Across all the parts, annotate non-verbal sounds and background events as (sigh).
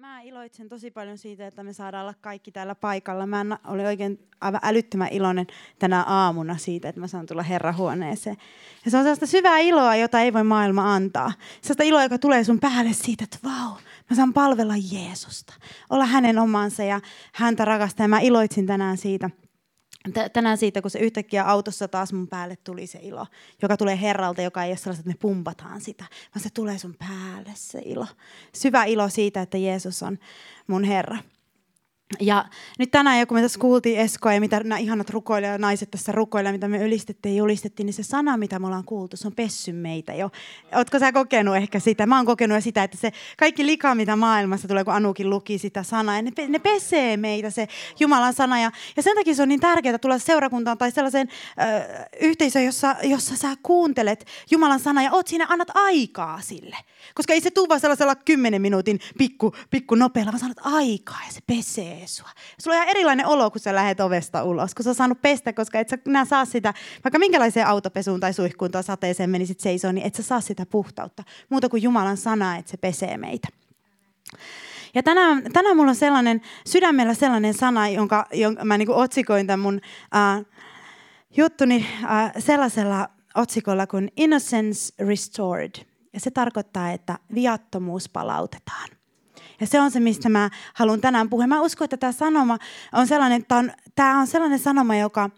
mä iloitsen tosi paljon siitä, että me saadaan olla kaikki täällä paikalla. Mä olin oikein aivan älyttömän iloinen tänä aamuna siitä, että mä saan tulla herrahuoneeseen. Ja se on sellaista syvää iloa, jota ei voi maailma antaa. Sellaista iloa, joka tulee sun päälle siitä, että vau, mä saan palvella Jeesusta. Olla hänen omansa ja häntä rakastaa. Ja mä iloitsin tänään siitä tänään siitä, kun se yhtäkkiä autossa taas mun päälle tuli se ilo, joka tulee Herralta, joka ei ole sellaista, että me pumpataan sitä, vaan se tulee sun päälle se ilo. Syvä ilo siitä, että Jeesus on mun Herra. Ja nyt tänään, kun me tässä kuultiin Eskoa ja mitä nämä ihanat rukoilijat naiset tässä rukoilijat, mitä me ylistettiin ja julistettiin, niin se sana, mitä me ollaan kuultu, se on pessy meitä jo. Oletko sä kokenut ehkä sitä? Mä oon kokenut sitä, että se kaikki lika, mitä maailmassa tulee, kun Anukin luki sitä sanaa, ja ne, ne pesee meitä, se Jumalan sana. Ja, ja sen takia se on niin tärkeää tulla seurakuntaan tai sellaiseen ö, yhteisöön, jossa, jossa sä kuuntelet Jumalan sana ja oot siinä, annat aikaa sille. Koska ei se tule vaan sellaisella kymmenen minuutin pikku, pikku nopealla, vaan sanot aikaa ja se pesee sua. Sulla on ihan erilainen olo, kun sä lähdet ovesta ulos, kun sä oot saanut pestä, koska et sä nää saa sitä, vaikka minkälaiseen autopesuun tai suihkuun tai sateeseen menisit seisoon, niin et sä saa sitä puhtautta. Muuta kuin Jumalan sana, että se pesee meitä. Ja tänään, tänään mulla on sellainen, sydämellä sellainen sana, jonka, jonka mä niin otsikoin tämän mun äh, juttuni äh, sellaisella otsikolla kuin Innocence Restored. Ja se tarkoittaa, että viattomuus palautetaan. Ja se on se, mistä mä haluan tänään puhua. Mä uskon, että tämä sanoma on sellainen, että on, tämä on sellainen sanoma, joka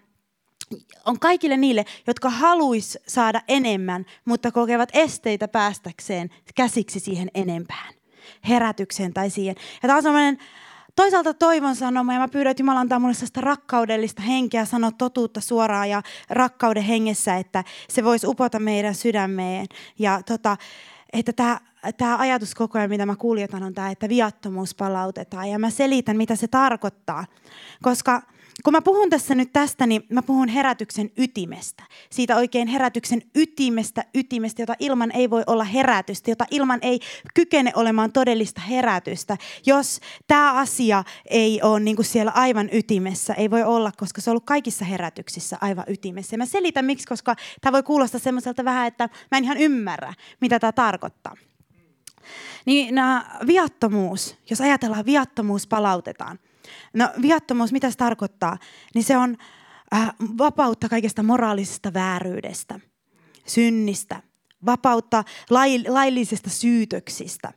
on kaikille niille, jotka haluaisi saada enemmän, mutta kokevat esteitä päästäkseen käsiksi siihen enempään. Herätykseen tai siihen. Ja tämä on sellainen toisaalta toivon sanoma ja mä pyydän, että Jumala antaa mulle sellaista rakkaudellista henkeä, sanoa totuutta suoraan ja rakkauden hengessä, että se voisi upota meidän sydämeen. Ja tota, että tämä tämä ajatus koko ajan, mitä mä kuljetan, on tämä, että viattomuus palautetaan. Ja mä selitän, mitä se tarkoittaa. Koska kun mä puhun tässä nyt tästä, niin mä puhun herätyksen ytimestä. Siitä oikein herätyksen ytimestä, ytimestä, jota ilman ei voi olla herätystä, jota ilman ei kykene olemaan todellista herätystä. Jos tämä asia ei ole niin siellä aivan ytimessä, ei voi olla, koska se on ollut kaikissa herätyksissä aivan ytimessä. Ja mä selitän miksi, koska tämä voi kuulostaa semmoiselta vähän, että mä en ihan ymmärrä, mitä tämä tarkoittaa. Niin viattomuus, jos ajatellaan viattomuus palautetaan. No viattomuus, mitä se tarkoittaa? Niin se on äh, vapautta kaikesta moraalisesta vääryydestä, synnistä, vapautta lai, laillisesta syytöksistä.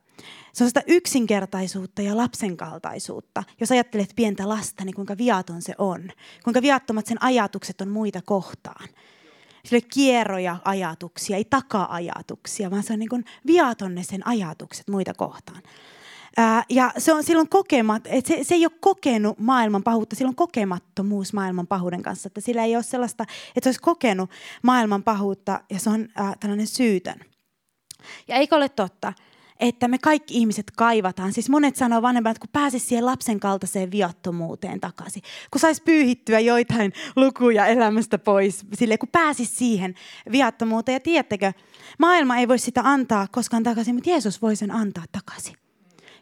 Se on sitä yksinkertaisuutta ja lapsenkaltaisuutta. Jos ajattelet pientä lasta, niin kuinka viaton se on. Kuinka viattomat sen ajatukset on muita kohtaan sille kierroja ajatuksia, ei taka-ajatuksia, vaan se on niin kuin viatonne sen ajatukset muita kohtaan. Ää, ja se on silloin kokemat, että se, se ei ole kokenut maailman pahuutta, sillä on kokemattomuus maailman pahuuden kanssa. Että sillä ei ole sellaista, että se olisi kokenut maailman pahuutta ja se on ää, tällainen syytön. Ja eikö ole totta, että me kaikki ihmiset kaivataan. Siis monet sanoo vanhemmat, että kun pääsisi siihen lapsen kaltaiseen viattomuuteen takaisin, kun saisi pyyhittyä joitain lukuja elämästä pois, sille kun pääsisi siihen viattomuuteen. Ja tiedättekö, maailma ei voi sitä antaa koskaan takaisin, mutta Jeesus voi sen antaa takaisin.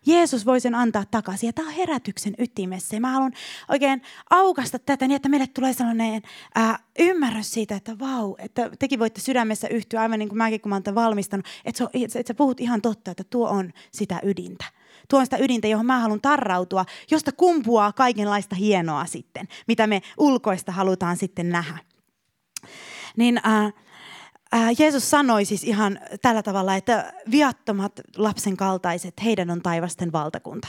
Jeesus voi sen antaa takaisin. Ja tämä on herätyksen ytimessä. Ja mä haluan oikein aukasta tätä niin, että meille tulee sellainen ää, ymmärrys siitä, että vau, että tekin voitte sydämessä yhtyä, aivan niin kuin mäkin, kun mä olen valmistanut, että, se on, että sä puhut ihan totta, että tuo on sitä ydintä. Tuo on sitä ydintä, johon mä haluan tarrautua, josta kumpuaa kaikenlaista hienoa sitten, mitä me ulkoista halutaan sitten nähdä. Niin äh, Äh, Jeesus sanoi siis ihan tällä tavalla, että viattomat lapsen kaltaiset, heidän on taivasten valtakunta.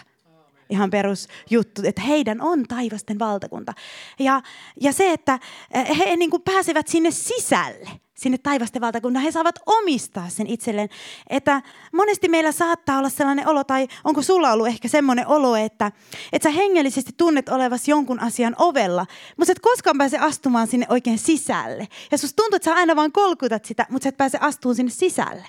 Ihan perusjuttu, että heidän on taivasten valtakunta. Ja, ja se, että he niin kuin pääsevät sinne sisälle sinne taivasten valtakuntaan. He saavat omistaa sen itselleen. Että monesti meillä saattaa olla sellainen olo, tai onko sulla ollut ehkä semmoinen olo, että, että sä hengellisesti tunnet olevasi jonkun asian ovella, mutta et koskaan pääse astumaan sinne oikein sisälle. Ja susta tuntuu, että sä aina vaan kolkutat sitä, mutta sä et pääse astumaan sinne sisälle.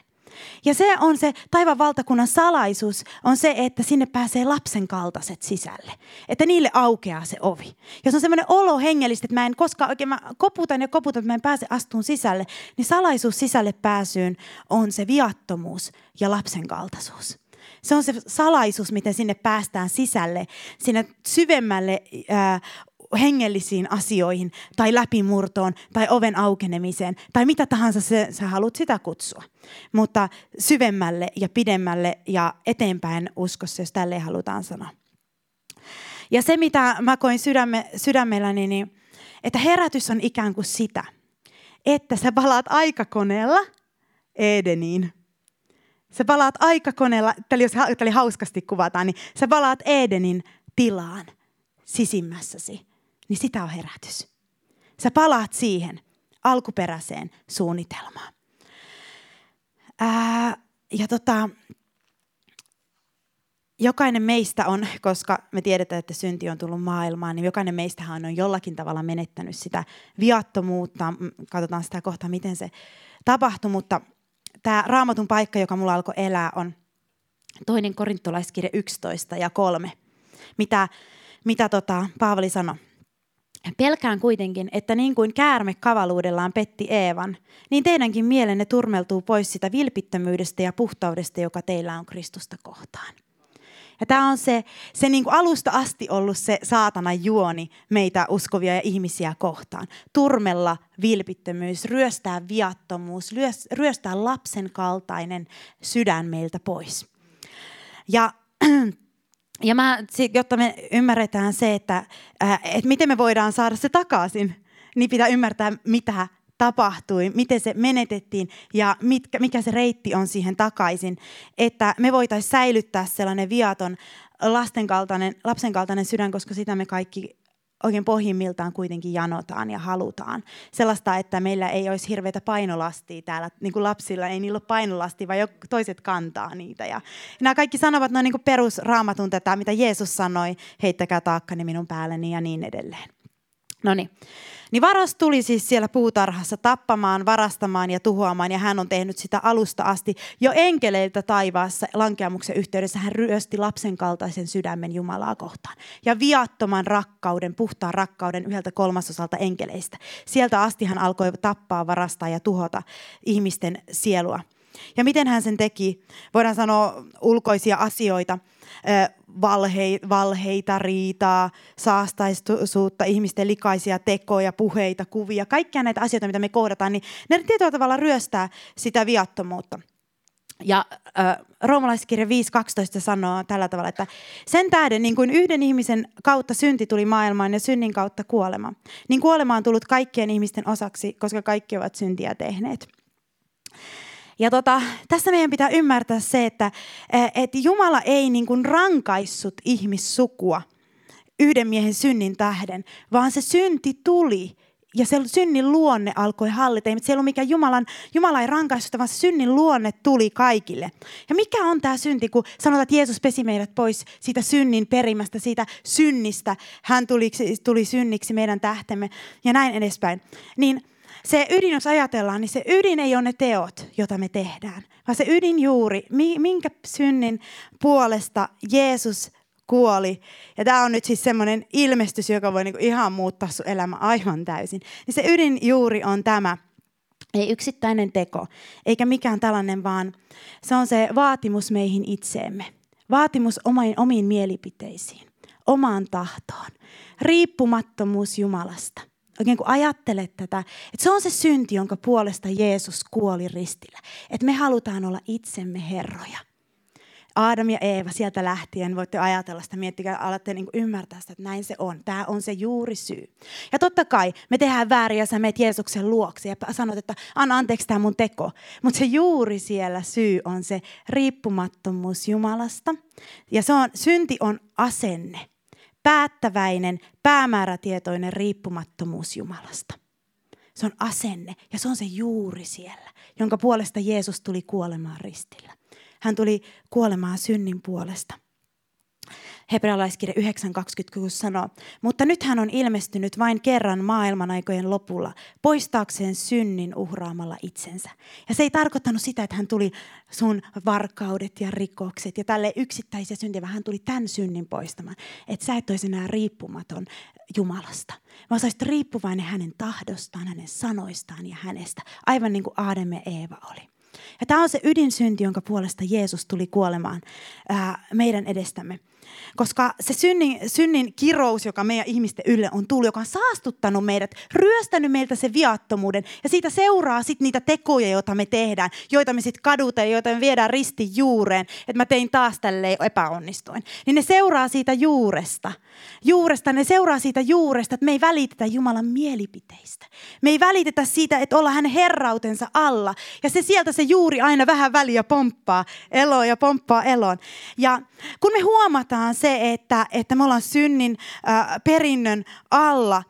Ja se on se taivaan valtakunnan salaisuus, on se, että sinne pääsee lapsen kaltaiset sisälle. Että niille aukeaa se ovi. Jos on semmoinen olo hengellisesti, että mä en koskaan oikein, mä koputan ja koputan, että mä en pääse astuun sisälle, niin salaisuus sisälle pääsyyn on se viattomuus ja lapsen kaltaisuus. Se on se salaisuus, miten sinne päästään sisälle, sinne syvemmälle ää, hengellisiin asioihin tai läpimurtoon tai oven aukenemiseen tai mitä tahansa se, sä haluat sitä kutsua. Mutta syvemmälle ja pidemmälle ja eteenpäin uskossa, jos tälleen halutaan sanoa. Ja se, mitä mä koin sydäme, sydämelläni, niin että herätys on ikään kuin sitä, että sä palaat aikakoneella Edeniin. Sä palaat aikakoneella, tämä oli, oli hauskasti kuvataan, niin sä palaat Edenin tilaan sisimmässäsi. Niin sitä on herätys. Sä palaat siihen alkuperäiseen suunnitelmaan. Ää, ja tota, jokainen meistä on, koska me tiedetään, että synti on tullut maailmaan, niin jokainen meistähän on jollakin tavalla menettänyt sitä viattomuutta. Katsotaan sitä kohtaa, miten se tapahtui, mutta tämä raamatun paikka, joka mulla alkoi elää, on toinen korintolaiskirja 11 ja 3, mitä, mitä tota Paavali sanoi. Pelkään kuitenkin, että niin kuin käärme kavaluudellaan petti Eevan, niin teidänkin mielenne turmeltuu pois sitä vilpittömyydestä ja puhtaudesta, joka teillä on Kristusta kohtaan. Ja tämä on se, se niin kuin alusta asti ollut se saatana juoni meitä uskovia ja ihmisiä kohtaan. Turmella vilpittömyys, ryöstää viattomuus, ryöstää lapsen kaltainen sydän meiltä pois. Ja (clears throat) ja mä, jotta me ymmärretään se, että, että miten me voidaan saada se takaisin, niin pitää ymmärtää, mitä tapahtui, miten se menetettiin ja mitkä, mikä se reitti on siihen takaisin, että me voitaisiin säilyttää sellainen viaton lastenkaltainen, lapsenkaltainen sydän, koska sitä me kaikki oikein pohjimmiltaan kuitenkin janotaan ja halutaan. Sellaista, että meillä ei olisi hirveitä painolastia täällä, niin kuin lapsilla ei niillä ole painolastia, vaan toiset kantaa niitä. Ja nämä kaikki sanovat noin niin perusraamatun tätä, mitä Jeesus sanoi, heittäkää taakkani minun päälleni ja niin edelleen. No niin. Niin varas tuli siis siellä puutarhassa tappamaan, varastamaan ja tuhoamaan ja hän on tehnyt sitä alusta asti. Jo enkeleiltä taivaassa lankeamuksen yhteydessä hän ryösti lapsen kaltaisen sydämen Jumalaa kohtaan. Ja viattoman rakkauden, puhtaan rakkauden yhdeltä kolmasosalta enkeleistä. Sieltä asti hän alkoi tappaa, varastaa ja tuhota ihmisten sielua. Ja miten hän sen teki? Voidaan sanoa ulkoisia asioita, valheita, riitaa, saastaisuutta, ihmisten likaisia tekoja, puheita, kuvia, kaikkia näitä asioita, mitä me kohdataan, niin ne tietyllä tavalla ryöstää sitä viattomuutta. Ja äh, roomalaiskirja 5.12 sanoo tällä tavalla, että sen tähden niin kuin yhden ihmisen kautta synti tuli maailmaan ja synnin kautta kuolema, niin kuolema on tullut kaikkien ihmisten osaksi, koska kaikki ovat syntiä tehneet. Ja tota, tässä meidän pitää ymmärtää se, että et Jumala ei niin kuin rankaissut ihmissukua yhden miehen synnin tähden, vaan se synti tuli ja se synnin luonne alkoi hallita. Ei se ei ollut mikään Jumalan, Jumala ei rankaissut, vaan se synnin luonne tuli kaikille. Ja mikä on tämä synti, kun sanotaan, että Jeesus pesi meidät pois siitä synnin perimästä, siitä synnistä. Hän tuli, tuli synniksi meidän tähtemme ja näin edespäin. Niin se ydin, jos ajatellaan, niin se ydin ei ole ne teot, joita me tehdään, vaan se ydin juuri, minkä synnin puolesta Jeesus kuoli. Ja tämä on nyt siis semmoinen ilmestys, joka voi niinku ihan muuttaa sun elämä aivan täysin. Niin se ydin juuri on tämä. Ei yksittäinen teko, eikä mikään tällainen, vaan se on se vaatimus meihin itseemme. Vaatimus omiin, omiin mielipiteisiin, omaan tahtoon. Riippumattomuus Jumalasta – oikein kun ajattelet tätä, että se on se synti, jonka puolesta Jeesus kuoli ristillä. Että me halutaan olla itsemme herroja. Aadam ja Eeva sieltä lähtien, voitte ajatella sitä, miettikää, alatte niin ymmärtää sitä, että näin se on. Tämä on se juuri syy. Ja totta kai me tehdään väärin ja sä meet Jeesuksen luokse ja sanot, että anna anteeksi tämä mun teko. Mutta se juuri siellä syy on se riippumattomuus Jumalasta. Ja se on, synti on asenne päättäväinen, päämäärätietoinen riippumattomuus Jumalasta. Se on asenne ja se on se juuri siellä, jonka puolesta Jeesus tuli kuolemaan ristillä. Hän tuli kuolemaan synnin puolesta. Hebrealaiskirja 9.26 sanoo, mutta nyt hän on ilmestynyt vain kerran maailmanaikojen lopulla, poistaakseen synnin uhraamalla itsensä. Ja se ei tarkoittanut sitä, että hän tuli sun varkaudet ja rikokset ja tälle yksittäisiä syntiä, vaan hän tuli tämän synnin poistamaan. Että sä et olisi enää riippumaton Jumalasta, vaan sä riippuvainen hänen tahdostaan, hänen sanoistaan ja hänestä, aivan niin kuin Aadem ja Eeva oli. Ja tämä on se ydinsynti, jonka puolesta Jeesus tuli kuolemaan ää, meidän edestämme. Koska se synnin, synnin kirous, joka meidän ihmisten ylle on tullut, joka on saastuttanut meidät, ryöstänyt meiltä se viattomuuden. Ja siitä seuraa sitten niitä tekoja, joita me tehdään, joita me sitten kadutaan, joita me viedään ristin juureen. Että mä tein taas tälleen epäonnistuin. Niin ne seuraa siitä juuresta. Juuresta, ne seuraa siitä juuresta, että me ei välitetä Jumalan mielipiteistä. Me ei välitetä siitä, että olla hänen herrautensa alla. Ja se sieltä se juuri aina vähän väliä pomppaa eloon ja pomppaa eloon. Ja kun me huomataan se, että, että me ollaan synnin äh, perinnön alla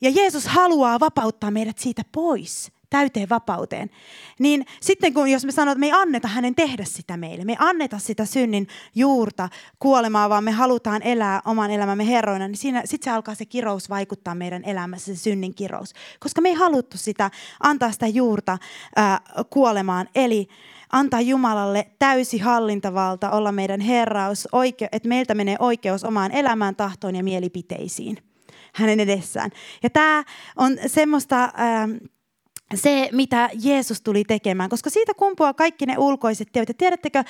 ja Jeesus haluaa vapauttaa meidät siitä pois täyteen vapauteen, niin sitten kun jos me sanotaan, että me ei anneta hänen tehdä sitä meille, me ei anneta sitä synnin juurta kuolemaa, vaan me halutaan elää oman elämämme herroina, niin siinä, sitten se alkaa se kirous vaikuttaa meidän elämässä, se synnin kirous. Koska me ei haluttu sitä, antaa sitä juurta ää, kuolemaan. Eli antaa Jumalalle täysi hallintavalta olla meidän herraus, että meiltä menee oikeus omaan elämään, tahtoon ja mielipiteisiin hänen edessään. Ja tämä on semmoista... Ää, se, mitä Jeesus tuli tekemään, koska siitä kumpuaa kaikki ne ulkoiset teot. Ja tiedättekö,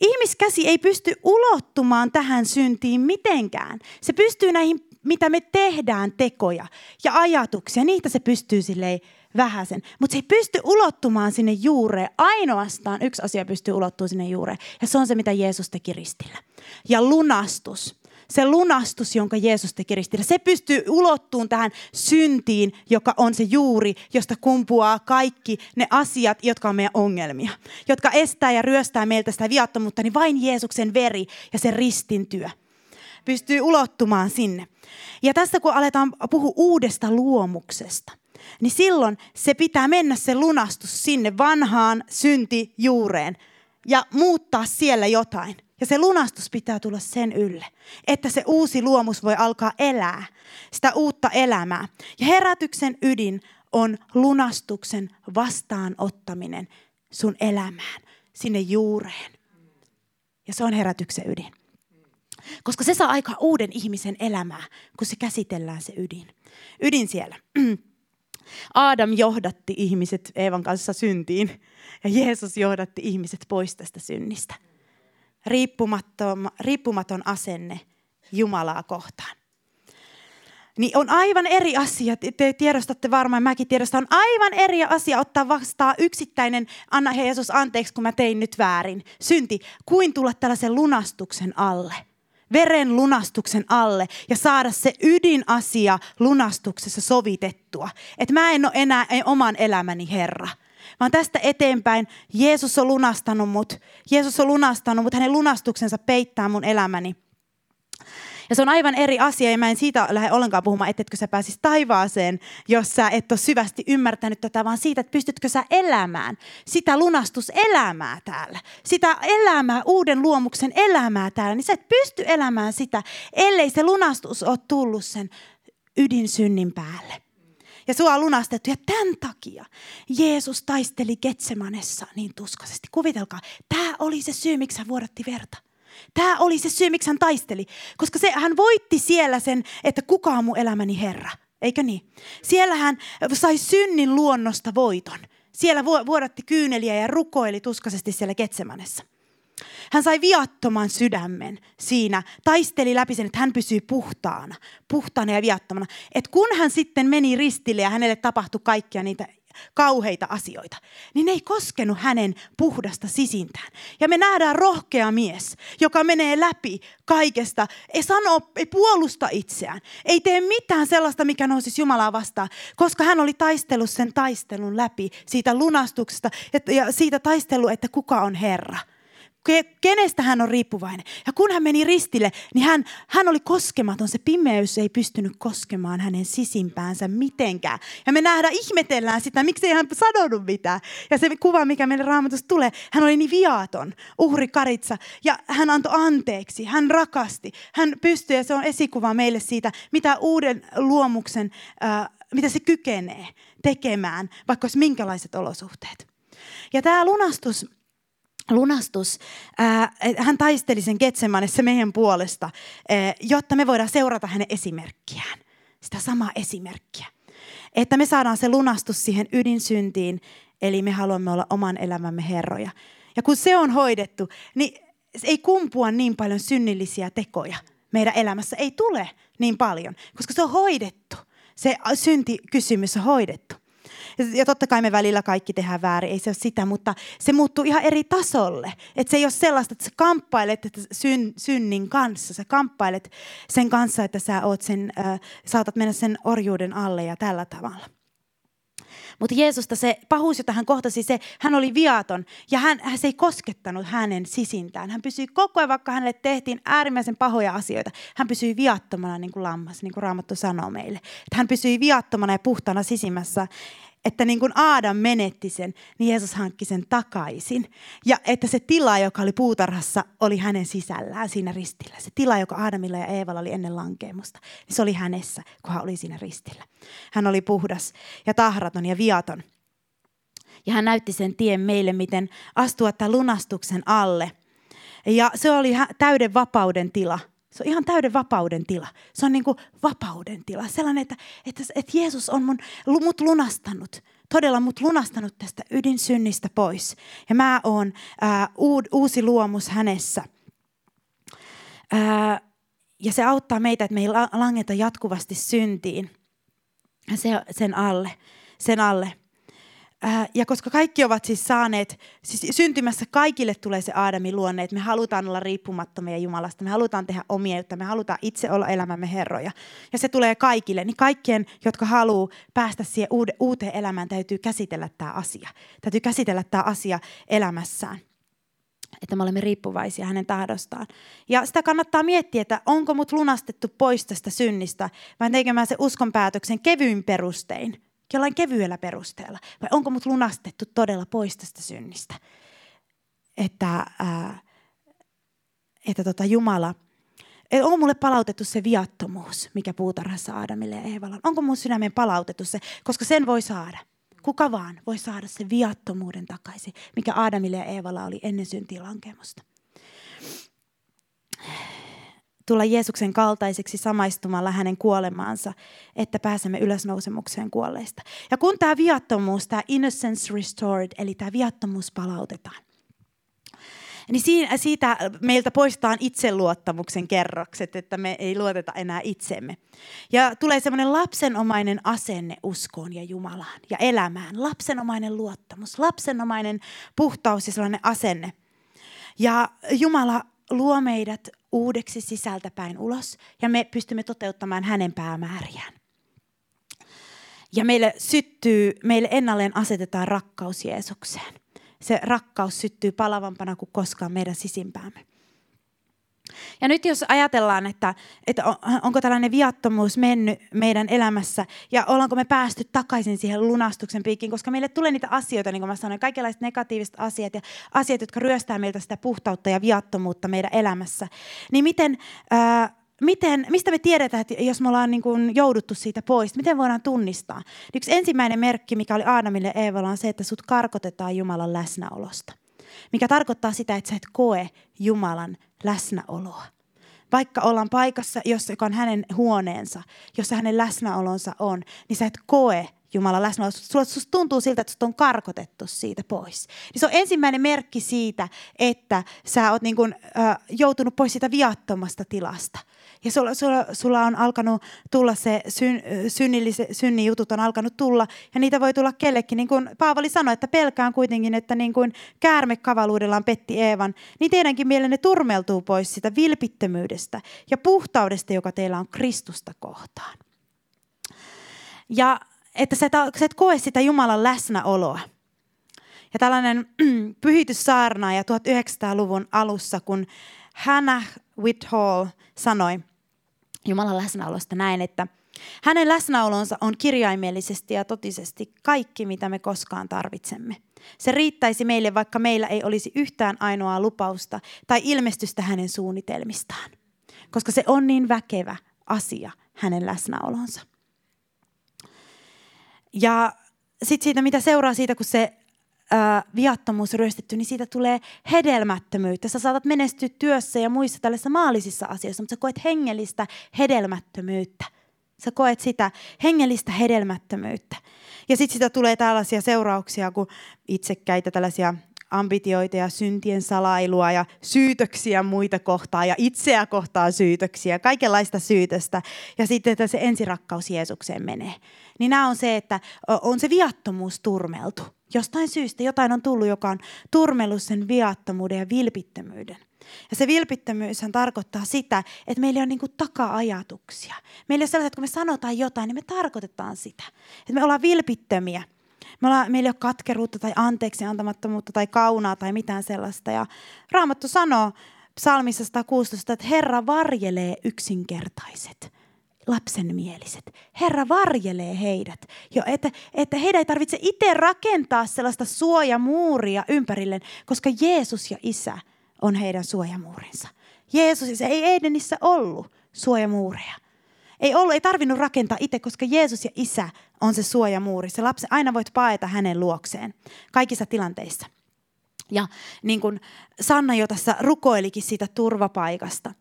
ihmiskäsi ei pysty ulottumaan tähän syntiin mitenkään. Se pystyy näihin, mitä me tehdään, tekoja ja ajatuksia, niitä se pystyy silleen vähäsen. Mutta se ei pysty ulottumaan sinne juureen. Ainoastaan yksi asia pystyy ulottumaan sinne juureen. Ja se on se, mitä Jeesus teki ristillä. Ja lunastus. Se lunastus, jonka Jeesus teki ristillä, se pystyy ulottuun tähän syntiin, joka on se juuri, josta kumpuaa kaikki ne asiat, jotka on meidän ongelmia. Jotka estää ja ryöstää meiltä sitä viattomuutta, niin vain Jeesuksen veri ja se ristin työ pystyy ulottumaan sinne. Ja tässä kun aletaan puhua uudesta luomuksesta, niin silloin se pitää mennä se lunastus sinne vanhaan syntijuureen ja muuttaa siellä jotain. Ja se lunastus pitää tulla sen ylle, että se uusi luomus voi alkaa elää, sitä uutta elämää. Ja herätyksen ydin on lunastuksen vastaanottaminen sun elämään, sinne juureen. Ja se on herätyksen ydin. Koska se saa aika uuden ihmisen elämää, kun se käsitellään se ydin. Ydin siellä. (clears throat) Aadam johdatti ihmiset Eevan kanssa syntiin ja Jeesus johdatti ihmiset pois tästä synnistä. Riippumaton, riippumaton asenne Jumalaa kohtaan. Niin on aivan eri asia, te tiedostatte varmaan, mäkin tiedostan, on aivan eri asia ottaa vastaan yksittäinen, anna Jeesus anteeksi, kun mä tein nyt väärin, synti, kuin tulla tällaisen lunastuksen alle – veren lunastuksen alle ja saada se ydinasia lunastuksessa sovitettua. Että mä en ole enää oman elämäni Herra, vaan tästä eteenpäin Jeesus on lunastanut mut. Jeesus on lunastanut mut, hänen lunastuksensa peittää mun elämäni. Ja se on aivan eri asia, ja mä en siitä lähde ollenkaan puhumaan, ettetkö sä pääsis taivaaseen, jos sä et ole syvästi ymmärtänyt tätä, vaan siitä, että pystytkö sä elämään sitä lunastuselämää täällä. Sitä elämää, uuden luomuksen elämää täällä, niin sä et pysty elämään sitä, ellei se lunastus ole tullut sen ydinsynnin päälle ja sua on lunastettu. Ja tämän takia Jeesus taisteli Getsemanessa niin tuskaisesti. Kuvitelkaa, tämä oli se syy, miksi hän vuodatti verta. Tämä oli se syy, miksi hän taisteli. Koska se, hän voitti siellä sen, että kuka on mun elämäni Herra. Eikö niin? Siellä hän sai synnin luonnosta voiton. Siellä vuodatti kyyneliä ja rukoili tuskaisesti siellä Ketsemanessa. Hän sai viattoman sydämen siinä, taisteli läpi sen, että hän pysyy puhtaana, puhtaana ja viattomana. Et kun hän sitten meni ristille ja hänelle tapahtui kaikkia niitä kauheita asioita, niin ne ei koskenut hänen puhdasta sisintään. Ja me nähdään rohkea mies, joka menee läpi kaikesta, ei sano, ei puolusta itseään, ei tee mitään sellaista, mikä nousisi Jumalaa vastaan, koska hän oli taistellut sen taistelun läpi siitä lunastuksesta ja siitä taistelu, että kuka on Herra kenestä hän on riippuvainen. Ja kun hän meni ristille, niin hän, hän oli koskematon. Se pimeys ei pystynyt koskemaan hänen sisimpäänsä mitenkään. Ja me nähdään, ihmetellään sitä, miksi ei hän sanonut mitään. Ja se kuva, mikä meille raamatusta tulee, hän oli niin viaton, uhri karitsa. Ja hän antoi anteeksi, hän rakasti. Hän pystyi, ja se on esikuva meille siitä, mitä uuden luomuksen, äh, mitä se kykenee tekemään, vaikka olisi minkälaiset olosuhteet. Ja tämä lunastus, lunastus. hän taisteli sen Getsemanessa meidän puolesta, jotta me voidaan seurata hänen esimerkkiään. Sitä samaa esimerkkiä. Että me saadaan se lunastus siihen ydinsyntiin, Eli me haluamme olla oman elämämme herroja. Ja kun se on hoidettu, niin ei kumpua niin paljon synnillisiä tekoja meidän elämässä. Ei tule niin paljon, koska se on hoidettu. Se syntikysymys on hoidettu. Ja totta kai me välillä kaikki tehdään väärin, ei se ole sitä, mutta se muuttuu ihan eri tasolle. Että se ei ole sellaista, että sä kamppailet että syn, synnin kanssa. Sä kamppailet sen kanssa, että sä oot sen, äh, saatat mennä sen orjuuden alle ja tällä tavalla. Mutta Jeesusta se pahuus, jota hän kohtasi, se, hän oli viaton ja hän, hän se ei koskettanut hänen sisintään. Hän pysyi koko ajan, vaikka hänelle tehtiin äärimmäisen pahoja asioita. Hän pysyi viattomana niin kuin lammas, niin kuin Raamattu sanoo meille. Että hän pysyi viattomana ja puhtana sisimmässä että niin kuin Aadam menetti sen, niin Jeesus hankki sen takaisin. Ja että se tila, joka oli puutarhassa, oli hänen sisällään siinä ristillä. Se tila, joka Aadamilla ja Eevalla oli ennen lankeemusta, niin se oli hänessä, kun hän oli siinä ristillä. Hän oli puhdas ja tahraton ja viaton. Ja hän näytti sen tien meille, miten astua tämän lunastuksen alle. Ja se oli täyden vapauden tila – se on ihan täyden vapauden tila. Se on niin kuin vapauden tila. Sellainen, että, että, että Jeesus on mun, mut lunastanut. Todella mut lunastanut tästä ydinsynnistä pois. Ja mä oon ää, uusi luomus hänessä. Ää, ja se auttaa meitä, että me ei langeta jatkuvasti syntiin. Se, sen alle. Sen alle. Äh, ja koska kaikki ovat siis saaneet, siis syntymässä kaikille tulee se Aadamin luonne, että me halutaan olla riippumattomia Jumalasta, me halutaan tehdä omia juttuja, me halutaan itse olla elämämme herroja. Ja se tulee kaikille, niin kaikkien, jotka haluaa päästä siihen uuteen elämään, täytyy käsitellä tämä asia. Täytyy käsitellä tämä asia elämässään että me olemme riippuvaisia hänen tahdostaan. Ja sitä kannattaa miettiä, että onko mut lunastettu pois tästä synnistä, vai tekemään se uskonpäätöksen kevyin perustein jollain kevyellä perusteella? Vai onko mut lunastettu todella pois tästä synnistä? Että, ää, että tota Jumala, että onko mulle palautettu se viattomuus, mikä puutarhassa Aadamille ja Eevalla on? Onko mun sydämen palautettu se? Koska sen voi saada. Kuka vaan voi saada se viattomuuden takaisin, mikä Aadamille ja Eevalla oli ennen syntilankemusta tulla Jeesuksen kaltaiseksi samaistumalla hänen kuolemaansa, että pääsemme ylösnousemukseen kuolleista. Ja kun tämä viattomuus, tämä innocence restored, eli tämä viattomuus palautetaan, niin siitä meiltä poistetaan itseluottamuksen kerrokset, että me ei luoteta enää itsemme. Ja tulee semmoinen lapsenomainen asenne uskoon ja Jumalaan ja elämään. Lapsenomainen luottamus, lapsenomainen puhtaus ja sellainen asenne. Ja Jumala luo meidät uudeksi sisältäpäin ulos ja me pystymme toteuttamaan hänen päämääriään. Ja meille syttyy, meille ennalleen asetetaan rakkaus Jeesukseen. Se rakkaus syttyy palavampana kuin koskaan meidän sisimpäämme. Ja nyt jos ajatellaan, että, että onko tällainen viattomuus mennyt meidän elämässä ja ollaanko me päästy takaisin siihen lunastuksen piikkiin, koska meille tulee niitä asioita, niin kuin mä sanoin, kaikenlaiset negatiiviset asiat ja asiat, jotka ryöstää meiltä sitä puhtautta ja viattomuutta meidän elämässä. Niin miten, ää, miten, mistä me tiedetään, että jos me ollaan niin kuin jouduttu siitä pois, miten voidaan tunnistaa? Yksi ensimmäinen merkki, mikä oli Aadamille ja Eevalla, on se, että sut karkotetaan Jumalan läsnäolosta. Mikä tarkoittaa sitä, että sä et koe Jumalan läsnäoloa. Vaikka ollaan paikassa, jossa on hänen huoneensa, jossa hänen läsnäolonsa on, niin sä et koe Jumalan läsnäoloa. Susta tuntuu siltä, että sut on karkotettu siitä pois. Niin se on ensimmäinen merkki siitä, että sä oot niin kun, äh, joutunut pois siitä viattomasta tilasta. Ja sulla, sulla, sulla on alkanut tulla se syn, synnin jutut on alkanut tulla, ja niitä voi tulla kellekin. Niin kuin Paavali sanoi, että pelkään kuitenkin, että niin kuin käärme kavaluudellaan petti Eevan, niin teidänkin mielenne turmeltuu pois sitä vilpittömyydestä ja puhtaudesta, joka teillä on Kristusta kohtaan. Ja että sä et, sä et koe sitä Jumalan läsnäoloa. Ja tällainen (clears throat) pyhityssaarnaaja 1900-luvun alussa, kun Hannah Whithall sanoi, Jumalan läsnäolosta näin, että hänen läsnäolonsa on kirjaimellisesti ja totisesti kaikki, mitä me koskaan tarvitsemme. Se riittäisi meille, vaikka meillä ei olisi yhtään ainoaa lupausta tai ilmestystä hänen suunnitelmistaan, koska se on niin väkevä asia, hänen läsnäolonsa. Ja sitten siitä, mitä seuraa siitä, kun se ää, viattomuus ryöstetty, niin siitä tulee hedelmättömyyttä. Sä saatat menestyä työssä ja muissa tällaisissa maallisissa asioissa, mutta sä koet hengellistä hedelmättömyyttä. Sä koet sitä hengellistä hedelmättömyyttä. Ja sitten sitä tulee tällaisia seurauksia kuin itsekkäitä tällaisia ambitioita ja syntien salailua ja syytöksiä muita kohtaan ja itseä kohtaan syytöksiä, kaikenlaista syytöstä. Ja sitten, että se ensirakkaus Jeesukseen menee. Niin nämä on se, että on se viattomuus turmeltu. Jostain syystä jotain on tullut, joka on turmellut sen viattomuuden ja vilpittömyyden. Ja se vilpittömyyshän tarkoittaa sitä, että meillä on niin taka-ajatuksia. Meillä on sellaiset, että kun me sanotaan jotain, niin me tarkoitetaan sitä. Että me ollaan vilpittömiä. Me ollaan, meillä ei ole katkeruutta tai anteeksi antamattomuutta tai kaunaa tai mitään sellaista. Ja Raamattu sanoo psalmissa 116, että Herra varjelee yksinkertaiset lapsenmieliset. Herra varjelee heidät, jo, että, että heidän ei tarvitse itse rakentaa sellaista suojamuuria ympärilleen, koska Jeesus ja Isä on heidän suojamuurinsa. Jeesus ja ei Edenissä ollut suojamuureja. Ei ollut, ei tarvinnut rakentaa itse, koska Jeesus ja Isä on se suojamuuri. Se lapsi, aina voit paeta hänen luokseen kaikissa tilanteissa. Ja niin kuin Sanna jo tässä rukoilikin siitä turvapaikasta,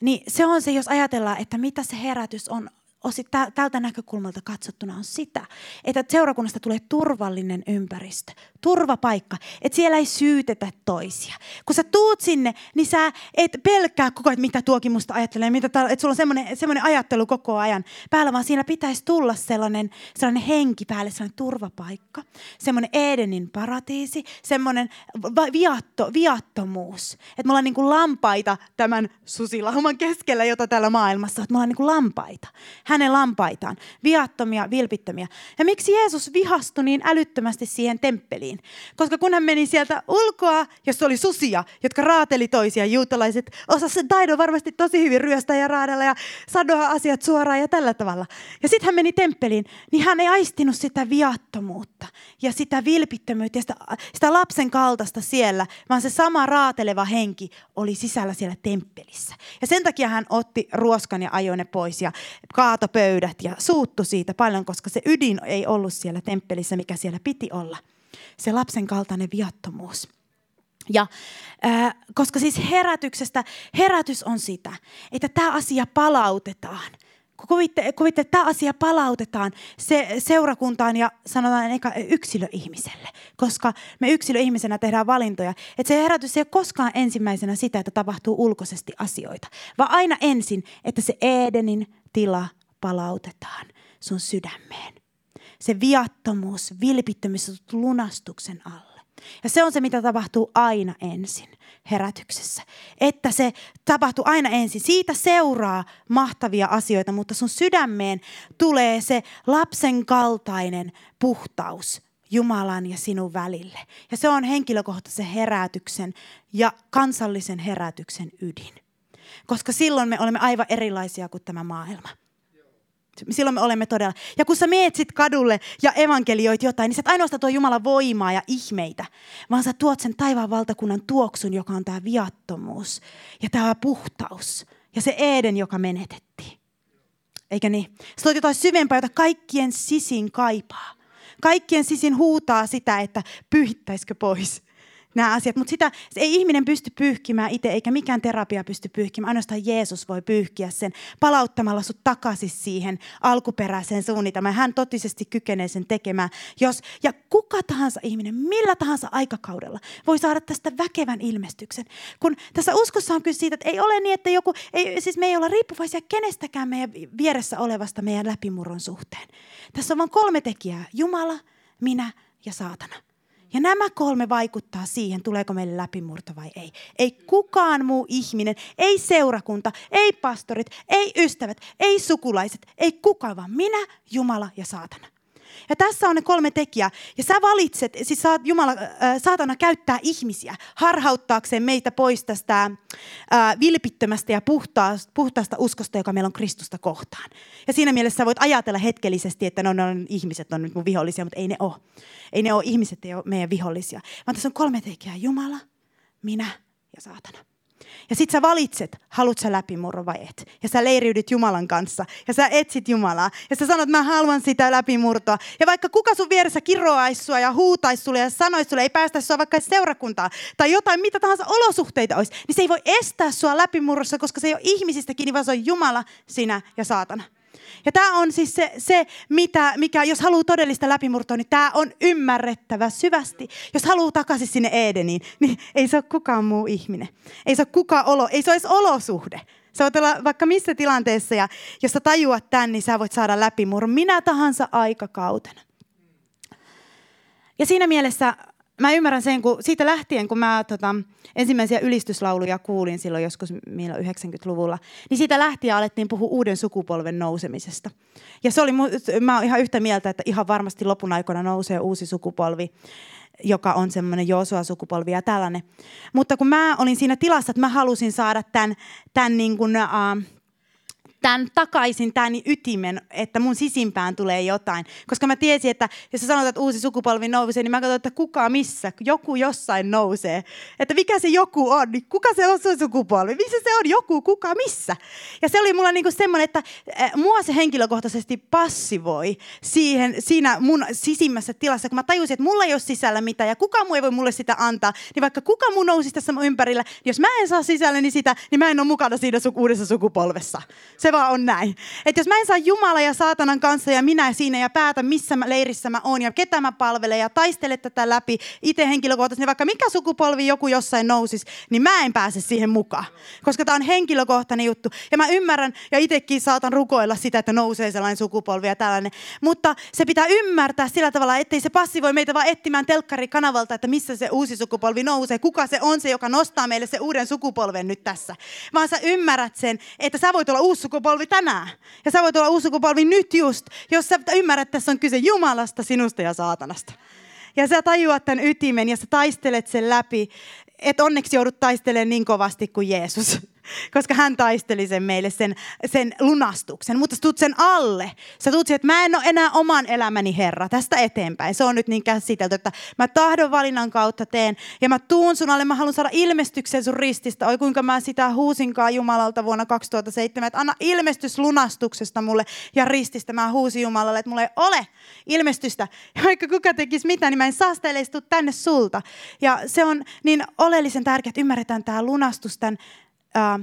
niin se on se, jos ajatellaan, että mitä se herätys on osit tältä näkökulmalta katsottuna on sitä, että seurakunnasta tulee turvallinen ympäristö, turvapaikka, että siellä ei syytetä toisia. Kun sä tuut sinne, niin sä et pelkää koko ajan, mitä tuokin musta ajattelee, mitä täällä, että sulla on semmoinen, semmoinen ajattelu koko ajan päällä, vaan siinä pitäisi tulla sellainen, sellainen henki päälle, sellainen turvapaikka, semmoinen Edenin paratiisi, semmoinen viatto, viattomuus. Että me ollaan niin kuin lampaita tämän susilauman keskellä, jota täällä maailmassa, että me ollaan niin kuin lampaita hänen lampaitaan, viattomia, vilpittömiä. Ja miksi Jeesus vihastui niin älyttömästi siihen temppeliin? Koska kun hän meni sieltä ulkoa, jos oli susia, jotka raateli toisia, juutalaiset osasivat sen taidon varmasti tosi hyvin ryöstää ja raadella ja sanoa asiat suoraan ja tällä tavalla. Ja sitten hän meni temppeliin, niin hän ei aistinut sitä viattomuutta ja sitä vilpittömyyttä ja sitä, sitä lapsen kaltaista siellä, vaan se sama raateleva henki oli sisällä siellä temppelissä. Ja sen takia hän otti ruoskan ja ajoi ne pois ja kaatoi pöydät ja suuttu siitä paljon, koska se ydin ei ollut siellä temppelissä, mikä siellä piti olla. Se lapsen kaltainen viattomuus. Ja äh, koska siis herätyksestä, herätys on sitä, että tämä asia palautetaan – kuvitte, kuvitte, että tämä asia palautetaan se, seurakuntaan ja sanotaan eka yksilöihmiselle, koska me yksilöihmisenä tehdään valintoja. Että se herätys ei ole koskaan ensimmäisenä sitä, että tapahtuu ulkoisesti asioita, vaan aina ensin, että se Edenin tila palautetaan sun sydämeen. Se viattomuus, vilpittömyys lunastuksen alle. Ja se on se, mitä tapahtuu aina ensin herätyksessä. Että se tapahtuu aina ensin. Siitä seuraa mahtavia asioita, mutta sun sydämeen tulee se lapsen kaltainen puhtaus Jumalan ja sinun välille. Ja se on henkilökohtaisen herätyksen ja kansallisen herätyksen ydin. Koska silloin me olemme aivan erilaisia kuin tämä maailma. Silloin me olemme todella. Ja kun sä meet sit kadulle ja evankelioit jotain, niin sä et ainoastaan tuo Jumalan voimaa ja ihmeitä, vaan sä tuot sen taivaan valtakunnan tuoksun, joka on tämä viattomuus ja tämä puhtaus ja se Eden, joka menetettiin. Eikä niin? Sä tuot jotain syvempää, jota kaikkien sisin kaipaa. Kaikkien sisin huutaa sitä, että pyhittäisikö pois nämä asiat. Mutta sitä ei ihminen pysty pyyhkimään itse, eikä mikään terapia pysty pyyhkimään. Ainoastaan Jeesus voi pyyhkiä sen palauttamalla sut takaisin siihen alkuperäiseen suunnitelmaan. Hän totisesti kykenee sen tekemään. Jos, ja kuka tahansa ihminen, millä tahansa aikakaudella voi saada tästä väkevän ilmestyksen. Kun tässä uskossa on kyse siitä, että ei ole niin, että joku, ei, siis me ei olla riippuvaisia kenestäkään meidän vieressä olevasta meidän läpimurron suhteen. Tässä on vain kolme tekijää. Jumala, minä ja saatana. Ja nämä kolme vaikuttaa siihen, tuleeko meille läpimurto vai ei. Ei kukaan muu ihminen, ei seurakunta, ei pastorit, ei ystävät, ei sukulaiset, ei kukaan, vaan minä, Jumala ja saatana. Ja tässä on ne kolme tekijää. Ja sä valitset, siis saat, Jumala, äh, saatana käyttää ihmisiä harhauttaakseen meitä pois tästä äh, vilpittömästä ja puhtaasta, puhtaasta uskosta, joka meillä on Kristusta kohtaan. Ja siinä mielessä sä voit ajatella hetkellisesti, että no, no ihmiset on nyt mun vihollisia, mutta ei ne ole. Ei ne ole, ihmiset ei ole meidän vihollisia. Vaan tässä on kolme tekijää. Jumala, minä ja saatana. Ja sit sä valitset, haluat sä läpimurro vai et. Ja sä leiriydyt Jumalan kanssa. Ja sä etsit Jumalaa. Ja sä sanot, mä haluan sitä läpimurtoa. Ja vaikka kuka sun vieressä kiroaisi sua ja huutaisi sulle ja sanoisi sulle, ei päästä sua vaikka seurakuntaa tai jotain, mitä tahansa olosuhteita olisi, niin se ei voi estää sua läpimurrossa, koska se ei ole ihmisistä kiinni, vaan se on Jumala, sinä ja saatana. Ja tämä on siis se, se mitä, mikä, jos haluaa todellista läpimurtoa, niin tämä on ymmärrettävä syvästi. Jos haluaa takaisin sinne Edeniin, niin ei se ole kukaan muu ihminen. Ei se ole kukaan olo, ei se ole edes olosuhde. Sä voit olla vaikka missä tilanteessa ja jos sä tajuat tämän, niin sä voit saada läpimurron minä tahansa aikakautena. Ja siinä mielessä mä ymmärrän sen, kun siitä lähtien, kun mä tota, ensimmäisiä ylistyslauluja kuulin silloin joskus 90-luvulla, niin siitä lähtien alettiin puhua uuden sukupolven nousemisesta. Ja se oli, mä oon ihan yhtä mieltä, että ihan varmasti lopun aikana nousee uusi sukupolvi joka on semmoinen Joosua-sukupolvi ja tällainen. Mutta kun mä olin siinä tilassa, että mä halusin saada tämän, tämän niin kuin, uh, tämän takaisin, tämän ytimen, että mun sisimpään tulee jotain. Koska mä tiesin, että jos sä sanot, että uusi sukupolvi nousee, niin mä katson, että kuka missä, joku jossain nousee. Että mikä se joku on, niin kuka se on se sukupolvi, missä se on joku, kuka missä. Ja se oli mulla niinku semmoinen, että mua se henkilökohtaisesti passivoi siihen, siinä mun sisimmässä tilassa, kun mä tajusin, että mulla ei ole sisällä mitään ja kuka muu ei voi mulle sitä antaa, niin vaikka kuka mun nousisi tässä ympärillä, niin jos mä en saa sisälleni sitä, niin mä en ole mukana siinä uudessa sukupolvessa. Se vaan on näin. Että jos mä en saa Jumala ja saatanan kanssa ja minä siinä ja päätä, missä mä, leirissä mä oon ja ketä mä palvelen ja taistele tätä läpi itse henkilökohtaisesti, vaikka mikä sukupolvi joku jossain nousisi, niin mä en pääse siihen mukaan. Koska tämä on henkilökohtainen juttu. Ja mä ymmärrän ja itsekin saatan rukoilla sitä, että nousee sellainen sukupolvi ja tällainen. Mutta se pitää ymmärtää sillä tavalla, ettei se passivoi meitä vaan etsimään telkkarikanavalta, että missä se uusi sukupolvi nousee. Kuka se on se, joka nostaa meille se uuden sukupolven nyt tässä. Vaan sä ymmärrät sen, että sä voit olla uusi sukupolvi tänään. Ja sä voit olla uusi sukupolvi nyt just, jos sä ymmärrät, että tässä on kyse Jumalasta, sinusta ja saatanasta. Ja sä tajuat tämän ytimen ja sä taistelet sen läpi, että onneksi joudut taistelemaan niin kovasti kuin Jeesus koska hän taisteli sen meille, sen, sen lunastuksen. Mutta sä tuut sen alle. Sä tuut siihen, että mä en ole enää oman elämäni Herra tästä eteenpäin. Se on nyt niin käsitelty, että mä tahdon valinnan kautta teen. Ja mä tuun sun alle, mä haluan saada ilmestyksen sun rististä. Oi kuinka mä sitä huusinkaan Jumalalta vuonna 2007, että anna ilmestys lunastuksesta mulle ja rististä. Mä huusin Jumalalle, että mulla ei ole ilmestystä. Ja (laughs) vaikka kuka tekisi mitä, niin mä en saa sitä tänne sulta. Ja se on niin oleellisen tärkeää, että ymmärretään tämä lunastus tämän äh,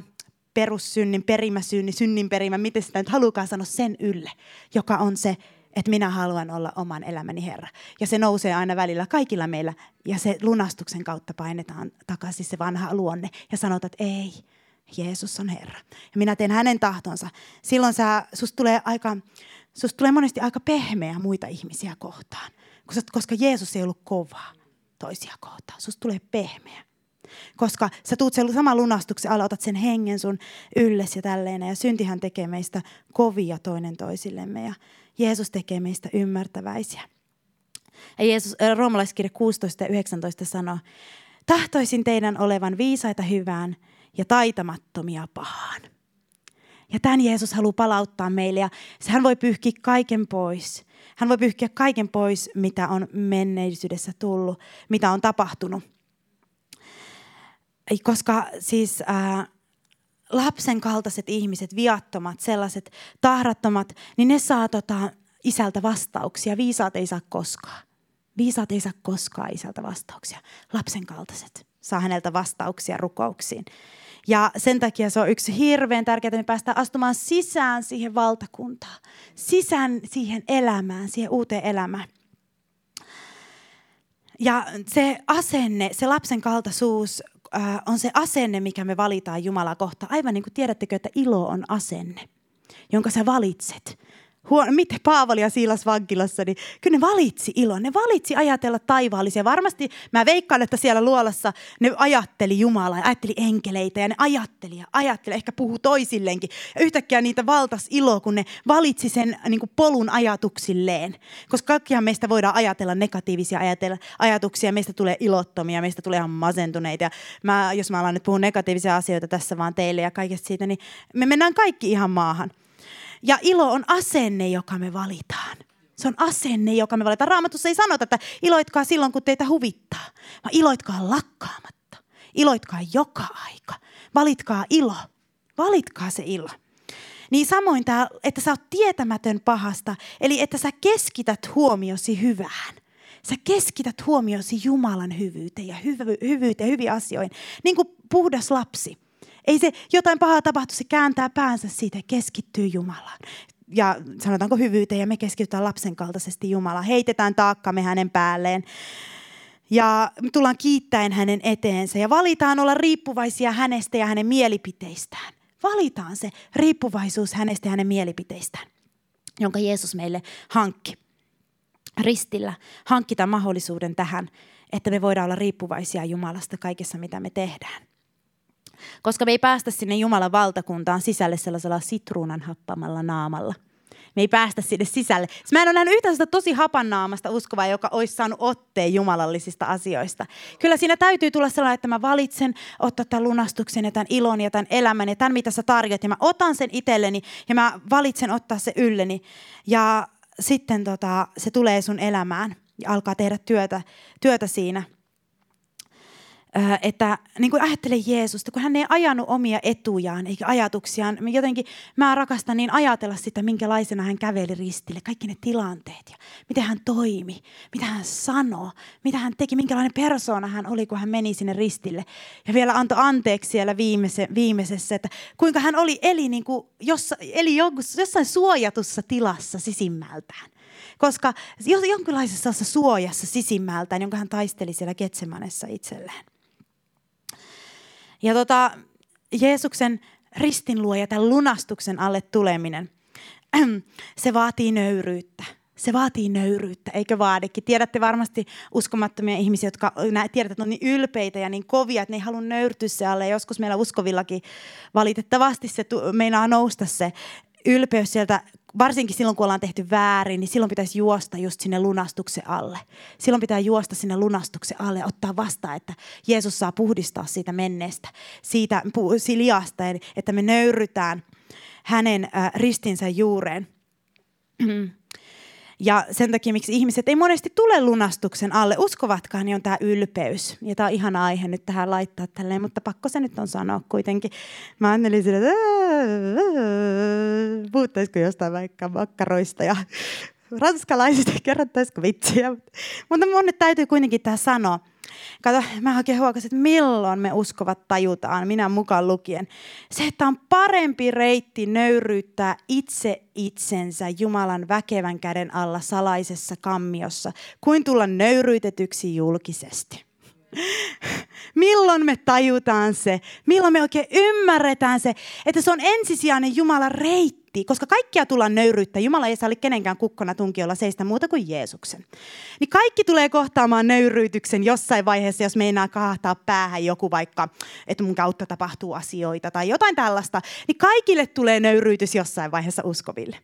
perussynnin, perimäsynnin, synnin perimä, miten sitä nyt halukaan sanoa sen ylle, joka on se, että minä haluan olla oman elämäni Herra. Ja se nousee aina välillä kaikilla meillä. Ja se lunastuksen kautta painetaan takaisin se vanha luonne ja sanotaan, että ei, Jeesus on Herra. Ja minä teen hänen tahtonsa. Silloin sä, susta tulee, aika, susta tulee monesti aika pehmeä muita ihmisiä kohtaan. Koska Jeesus ei ollut kova toisia kohtaan. Susta tulee pehmeä. Koska sä tuut sen saman lunastuksen alla, otat sen hengen sun ylles ja tälleen. Ja syntihän tekee meistä kovia toinen toisillemme ja Jeesus tekee meistä ymmärtäväisiä. Ja Jeesus, äh, roomalaiskirja 16 ja 19 sanoo, tahtoisin teidän olevan viisaita hyvään ja taitamattomia pahaan. Ja tämän Jeesus haluaa palauttaa meille ja hän voi pyyhkiä kaiken pois. Hän voi pyyhkiä kaiken pois, mitä on menneisyydessä tullut, mitä on tapahtunut koska siis äh, lapsen kaltaiset ihmiset, viattomat, sellaiset tahrattomat, niin ne saa tota, isältä vastauksia. Viisaat ei saa koskaan. Viisaat ei saa koskaan isältä vastauksia. Lapsen kaltaiset saa häneltä vastauksia rukouksiin. Ja sen takia se on yksi hirveän tärkeää, että me päästään astumaan sisään siihen valtakuntaan. Sisään siihen elämään, siihen uuteen elämään. Ja se asenne, se lapsen kaltaisuus äh, on se asenne, mikä me valitaan Jumalaa kohtaan. Aivan niin kuin tiedättekö, että ilo on asenne, jonka sä valitset huono, miten Paavali ja Siilas vankilassa, niin kyllä ne valitsi ilon. Ne valitsi ajatella taivaallisia. Varmasti mä veikkaan, että siellä luolassa ne ajatteli Jumalaa ja ajatteli enkeleitä ja ne ajatteli ja ajatteli, ehkä puhu toisilleenkin. Ja yhtäkkiä niitä valtas ilo, kun ne valitsi sen niin kuin polun ajatuksilleen. Koska kaikkihan meistä voidaan ajatella negatiivisia ajatella, ajatuksia, meistä tulee ilottomia, meistä tulee ihan masentuneita. Ja mä, jos mä alan nyt puhua negatiivisia asioita tässä vaan teille ja kaikesta siitä, niin me mennään kaikki ihan maahan. Ja ilo on asenne, joka me valitaan. Se on asenne, joka me valitaan. Raamatussa ei sanota, että iloitkaa silloin, kun teitä huvittaa, vaan iloitkaa lakkaamatta. Iloitkaa joka aika. Valitkaa ilo. Valitkaa se ilo. Niin samoin tämä, että sä oot tietämätön pahasta, eli että sä keskität huomiosi hyvään. Sä keskität huomiosi Jumalan hyvyyteen ja hyvy, hyvyyteen, hyviin asioihin. Niin kuin puhdas lapsi. Ei se jotain pahaa tapahtu, se kääntää päänsä siitä ja keskittyy Jumalaan. ja sanotaanko hyvyyteen ja me keskitytään lapsen kaltaisesti Jumalaan. Heitetään taakkamme hänen päälleen ja tullaan kiittäen hänen eteensä ja valitaan olla riippuvaisia hänestä ja hänen mielipiteistään. Valitaan se riippuvaisuus hänestä ja hänen mielipiteistään, jonka Jeesus meille hankki. Ristillä hankkita mahdollisuuden tähän, että me voidaan olla riippuvaisia Jumalasta kaikessa, mitä me tehdään. Koska me ei päästä sinne Jumalan valtakuntaan sisälle sellaisella sitruunan happamalla naamalla – me ei päästä sinne sisälle. Mä en ole nähnyt yhtään sitä tosi hapannaamasta uskovaa, joka olisi saanut otteen jumalallisista asioista. Kyllä siinä täytyy tulla sellainen, että mä valitsen ottaa tämän lunastuksen ja tämän ilon ja tämän elämän ja tämän, mitä sä tarjot. Ja mä otan sen itselleni ja mä valitsen ottaa se ylleni. Ja sitten tota, se tulee sun elämään ja alkaa tehdä työtä, työtä siinä – että niin kuin ajattele Jeesusta, kun hän ei ajanut omia etujaan eikä ajatuksiaan. Jotenkin mä rakastan niin ajatella sitä, minkälaisena hän käveli ristille, kaikki ne tilanteet ja miten hän toimi, mitä hän sanoi, mitä hän teki, minkälainen persoona hän oli, kun hän meni sinne ristille. Ja vielä antoi anteeksi siellä viimeise, viimeisessä, että kuinka hän oli, eli, niin kuin jossa, eli jossain suojatussa tilassa sisimmältään koska jonkinlaisessa suojassa sisimmältään, jonka hän taisteli siellä Getsemanessa itselleen. Ja tota, Jeesuksen ristin luo ja tämän lunastuksen alle tuleminen, (clears throat) se vaatii nöyryyttä. Se vaatii nöyryyttä, eikö vaadikin? Tiedätte varmasti uskomattomia ihmisiä, jotka tiedät, että on niin ylpeitä ja niin kovia, että ne ei halua nöyrtyä se alle. Joskus meillä uskovillakin valitettavasti se meinaa nousta se ylpeys sieltä varsinkin silloin, kun ollaan tehty väärin, niin silloin pitäisi juosta just sinne lunastuksen alle. Silloin pitää juosta sinne lunastuksen alle ja ottaa vastaan, että Jeesus saa puhdistaa siitä menneestä, siitä liasta, että me nöyrytään hänen ristinsä juureen. (clears throat) Ja sen takia, miksi ihmiset ei monesti tule lunastuksen alle, uskovatkaan, niin on tämä ylpeys. Ja tämä on ihana aihe nyt tähän laittaa tälleen, mutta pakko se nyt on sanoa kuitenkin. Mä ajattelin sille, että puhuttaisiko jostain vaikka makkaroista ja ranskalaisista, kerrottaisiko vitsiä. Mutta mun nyt täytyy kuitenkin tämä sanoa. Kato, mä oikein huokasin, että milloin me uskovat tajutaan, minä mukaan lukien. Se, että on parempi reitti nöyryyttää itse itsensä Jumalan väkevän käden alla salaisessa kammiossa, kuin tulla nöyryytetyksi julkisesti. (laughs) Milloin me tajutaan se? Milloin me oikein ymmärretään se, että se on ensisijainen Jumalan reitti? Koska kaikkia tullaan nöyryyttä. Jumala ei saa kenenkään kukkona tunkiolla seistä muuta kuin Jeesuksen. Niin kaikki tulee kohtaamaan nöyryytyksen jossain vaiheessa, jos meinaa kahtaa päähän joku vaikka, että mun kautta tapahtuu asioita tai jotain tällaista. Niin kaikille tulee nöyryytys jossain vaiheessa uskoville.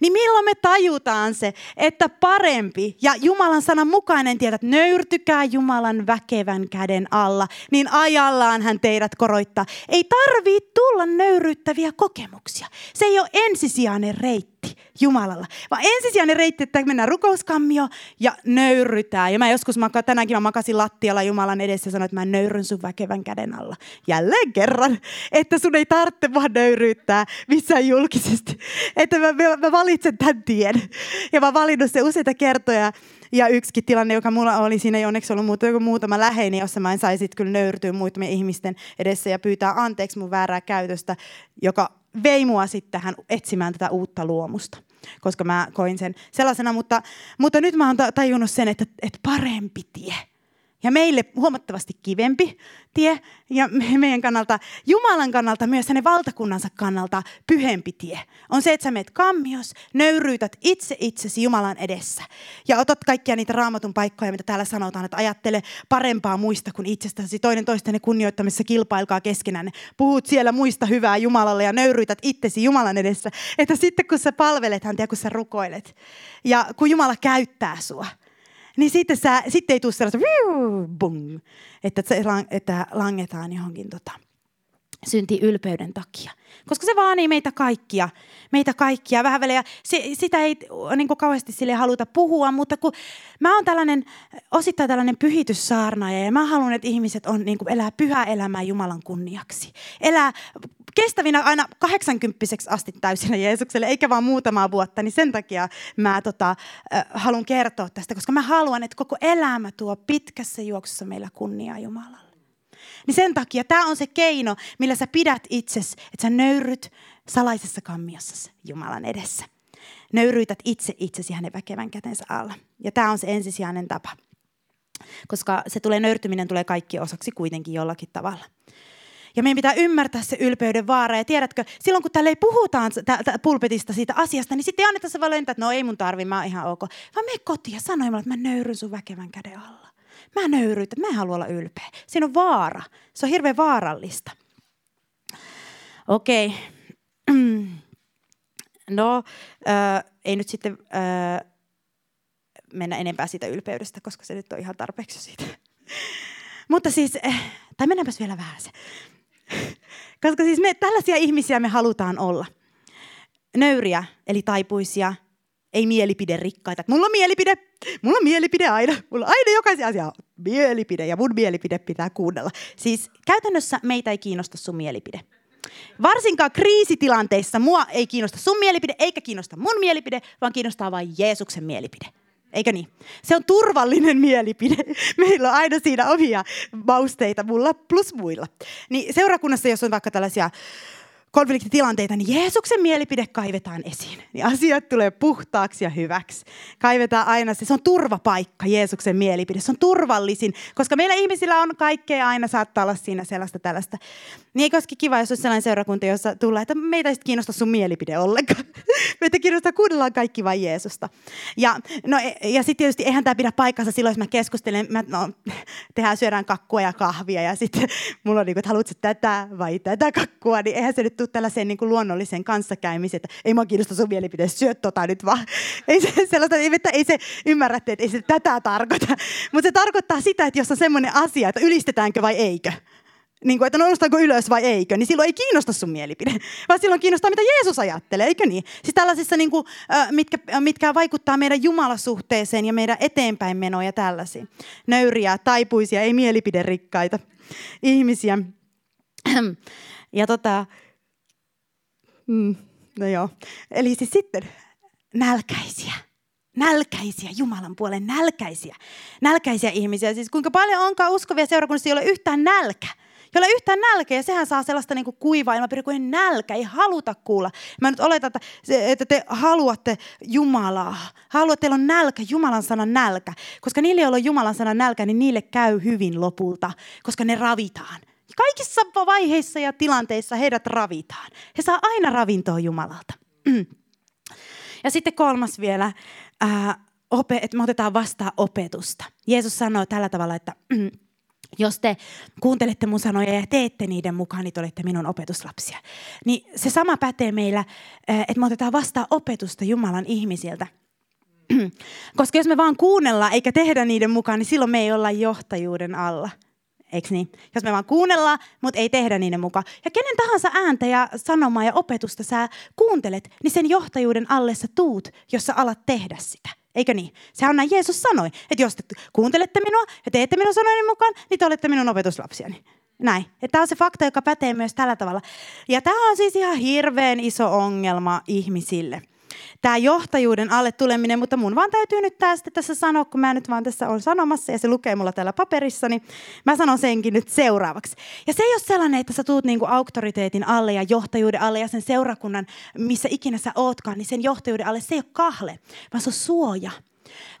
Niin milloin me tajutaan se, että parempi ja Jumalan sanan mukainen tiedät, että nöyrtykää Jumalan väkevän käden alla, niin ajallaan hän teidät koroittaa. Ei tarvii tulla nöyryyttäviä kokemuksia. Se ei ole ensisijainen reitti Jumalalla, vaan ensisijainen reitti, että mennään rukouskammio ja nöyrytään. Ja mä joskus, maka, tänäänkin mä makasin lattialla Jumalan edessä ja sanoin, että mä nöyryn sun väkevän käden alla. Jälleen kerran, että sun ei tarvitse vaan nöyryyttää missään julkisesti. Että mä, mä, mä valitsen tämän tien. Ja mä valinnut se useita kertoja. Ja yksikin tilanne, joka mulla oli, siinä ei onneksi ollut muuta, joku muutama läheinen, jossa mä en saisi kyllä nöyrtyä muutamien ihmisten edessä ja pyytää anteeksi mun väärää käytöstä, joka vei mua sitten tähän etsimään tätä uutta luomusta, koska mä koin sen sellaisena, mutta, mutta nyt mä oon tajunnut sen, että, että parempi tie – ja meille huomattavasti kivempi tie. Ja meidän kannalta, Jumalan kannalta, myös hänen valtakunnansa kannalta pyhempi tie. On se, että sä meet kammios, nöyryytät itse itsesi Jumalan edessä. Ja otat kaikkia niitä raamatun paikkoja, mitä täällä sanotaan, että ajattele parempaa muista kuin itsestäsi, toinen toistenne kunnioittamisessa kilpailkaa keskenään. Puhut siellä muista hyvää Jumalalle ja nöyryytät itsesi Jumalan edessä, että sitten kun sä palvelet häntä ja kun sä rukoilet. Ja kun Jumala käyttää sua – niin sitten, sä, sitten ei tule sellaista, että, se, että langetaan johonkin tota, synti ylpeyden takia. Koska se vaanii meitä kaikkia, meitä kaikkia vähän välejä. Se, sitä ei niin kuin kauheasti sille haluta puhua, mutta kun mä oon tällainen, osittain tällainen pyhityssaarnaaja ja mä haluan, että ihmiset on, niin kuin elää pyhää elämää Jumalan kunniaksi. Elää kestävinä aina 80 asti täysinä Jeesukselle, eikä vaan muutamaa vuotta, niin sen takia mä tota, äh, haluan kertoa tästä, koska mä haluan, että koko elämä tuo pitkässä juoksussa meillä kunniaa Jumalalle. Niin sen takia tämä on se keino, millä sä pidät itses, että sä nöyryt salaisessa kammiossa Jumalan edessä. Nöyryytät itse itsesi hänen väkevän kätensä alla. Ja tämä on se ensisijainen tapa. Koska se tulee, nöyrtyminen tulee kaikki osaksi kuitenkin jollakin tavalla. Ja meidän pitää ymmärtää se ylpeyden vaara. Ja tiedätkö, silloin kun täällä ei puhutaan tä- pulpetista siitä asiasta, niin sitten ei anneta se valinta, että no ei mun tarvi, mä oon ihan ok. Vaan me kotiin ja mulle, että mä nöyryn sun väkevän käden alla. Mä nöyryn, että mä en halua olla ylpeä. Siinä on vaara. Se on hirveän vaarallista. Okei. Okay. (clears throat) No, äh, ei nyt sitten äh, mennä enempää siitä ylpeydestä, koska se nyt on ihan tarpeeksi siitä. (laughs) Mutta siis, äh, tai mennäänpäs vielä vähän se. (laughs) koska siis me tällaisia ihmisiä me halutaan olla. Nöyriä, eli taipuisia, ei mielipiderikkaita. Mulla on mielipide, mulla on mielipide aina. Mulla on aina jokaisen asian mielipide ja mun mielipide pitää kuunnella. Siis käytännössä meitä ei kiinnosta sun mielipide. Varsinkaan kriisitilanteissa mua ei kiinnosta sun mielipide, eikä kiinnosta mun mielipide, vaan kiinnostaa vain Jeesuksen mielipide. Eikö niin? Se on turvallinen mielipide. (laughs) Meillä on aina siinä omia mausteita, mulla plus muilla. Niin seurakunnassa, jos on vaikka tällaisia konfliktitilanteita, niin Jeesuksen mielipide kaivetaan esiin. Niin asiat tulee puhtaaksi ja hyväksi. Kaivetaan aina se. Se on turvapaikka, Jeesuksen mielipide. Se on turvallisin, koska meillä ihmisillä on kaikkea aina saattaa olla siinä sellaista tällaista. Niin eikö olisikin kiva, jos olisi sellainen seurakunta, jossa tulee, että meitä ei kiinnosta sun mielipide ollenkaan. (laughs) meitä kiinnostaa, kuunnellaan kaikki vain Jeesusta. Ja, no, e, ja sitten tietysti eihän tämä pidä paikkansa silloin, jos mä keskustelen, mä, no, (laughs) tehdään, syödään kakkua ja kahvia ja sitten (laughs) mulla on niin kuin, että haluatko tätä vai tätä kakkua, niin eihän se nyt tule tällaiseen niin kuin luonnolliseen kanssakäymiseen, että ei mua kiinnosta sun mielipide, syö tota nyt vaan. (laughs) Ei se sellaista, että ei se ymmärrä, että ei se tätä tarkoita. Mutta se tarkoittaa sitä, että jos on semmoinen asia, että ylistetäänkö vai eikö, niin kuin, että noustaanko ylös vai eikö, niin silloin ei kiinnosta sun mielipide, (laughs) vaan silloin kiinnostaa, mitä Jeesus ajattelee, eikö niin? Siis tällaisissa, niin kuin, mitkä, mitkä vaikuttaa meidän jumalasuhteeseen ja meidän eteenpäin menoja ja tällaisia. Nöyriä, taipuisia, ei mielipiderikkaita ihmisiä. (clears throat) Ja tota, mm, no joo. Eli siis sitten nälkäisiä nälkäisiä, Jumalan puolen nälkäisiä, nälkäisiä ihmisiä. Siis kuinka paljon onkaan uskovia seurakunnissa, ei ole yhtään nälkä jolla ei yhtään nälkeä, ja sehän saa sellaista niin kuin kuivaa ilmapiiriä, ei nälkä, ei haluta kuulla. Mä nyt oletan, että, että te haluatte Jumalaa. Haluatte, teillä on nälkä, Jumalan sanan nälkä. Koska niille, joilla on Jumalan sanan nälkä, niin niille käy hyvin lopulta, koska ne ravitaan. Kaikissa vaiheissa ja tilanteissa heidät ravitaan. He saa aina ravintoa Jumalalta. Ja sitten kolmas vielä, ää, että me otetaan vastaan opetusta. Jeesus sanoo tällä tavalla, että (clears throat) jos te kuuntelette mun sanoja ja teette niiden mukaan, niin te olette minun opetuslapsia. Niin se sama pätee meillä, eh, että me otetaan vastaan opetusta Jumalan ihmisiltä. (clears throat) Koska jos me vaan kuunnellaan eikä tehdä niiden mukaan, niin silloin me ei olla johtajuuden alla. Eikö niin? Jos me vaan kuunnellaan, mutta ei tehdä niiden mukaan. Ja kenen tahansa ääntä ja sanomaa ja opetusta sä kuuntelet, niin sen johtajuuden alle sä tuut, jos sä alat tehdä sitä. Eikö niin? Sehän on näin Jeesus sanoi, että jos te kuuntelette minua ja teette minun sanojeni mukaan, niin te olette minun opetuslapsiani. Näin. Tämä on se fakta, joka pätee myös tällä tavalla. Ja tämä on siis ihan hirveän iso ongelma ihmisille. Tämä johtajuuden alle tuleminen, mutta mun vaan täytyy nyt tästä tässä sanoa, kun mä nyt vaan tässä on sanomassa ja se lukee mulla täällä paperissa, niin mä sanon senkin nyt seuraavaksi. Ja se ei ole sellainen, että sä tuut niinku auktoriteetin alle ja johtajuuden alle ja sen seurakunnan, missä ikinä sä ootkaan, niin sen johtajuuden alle se ei ole kahle, vaan se on suoja.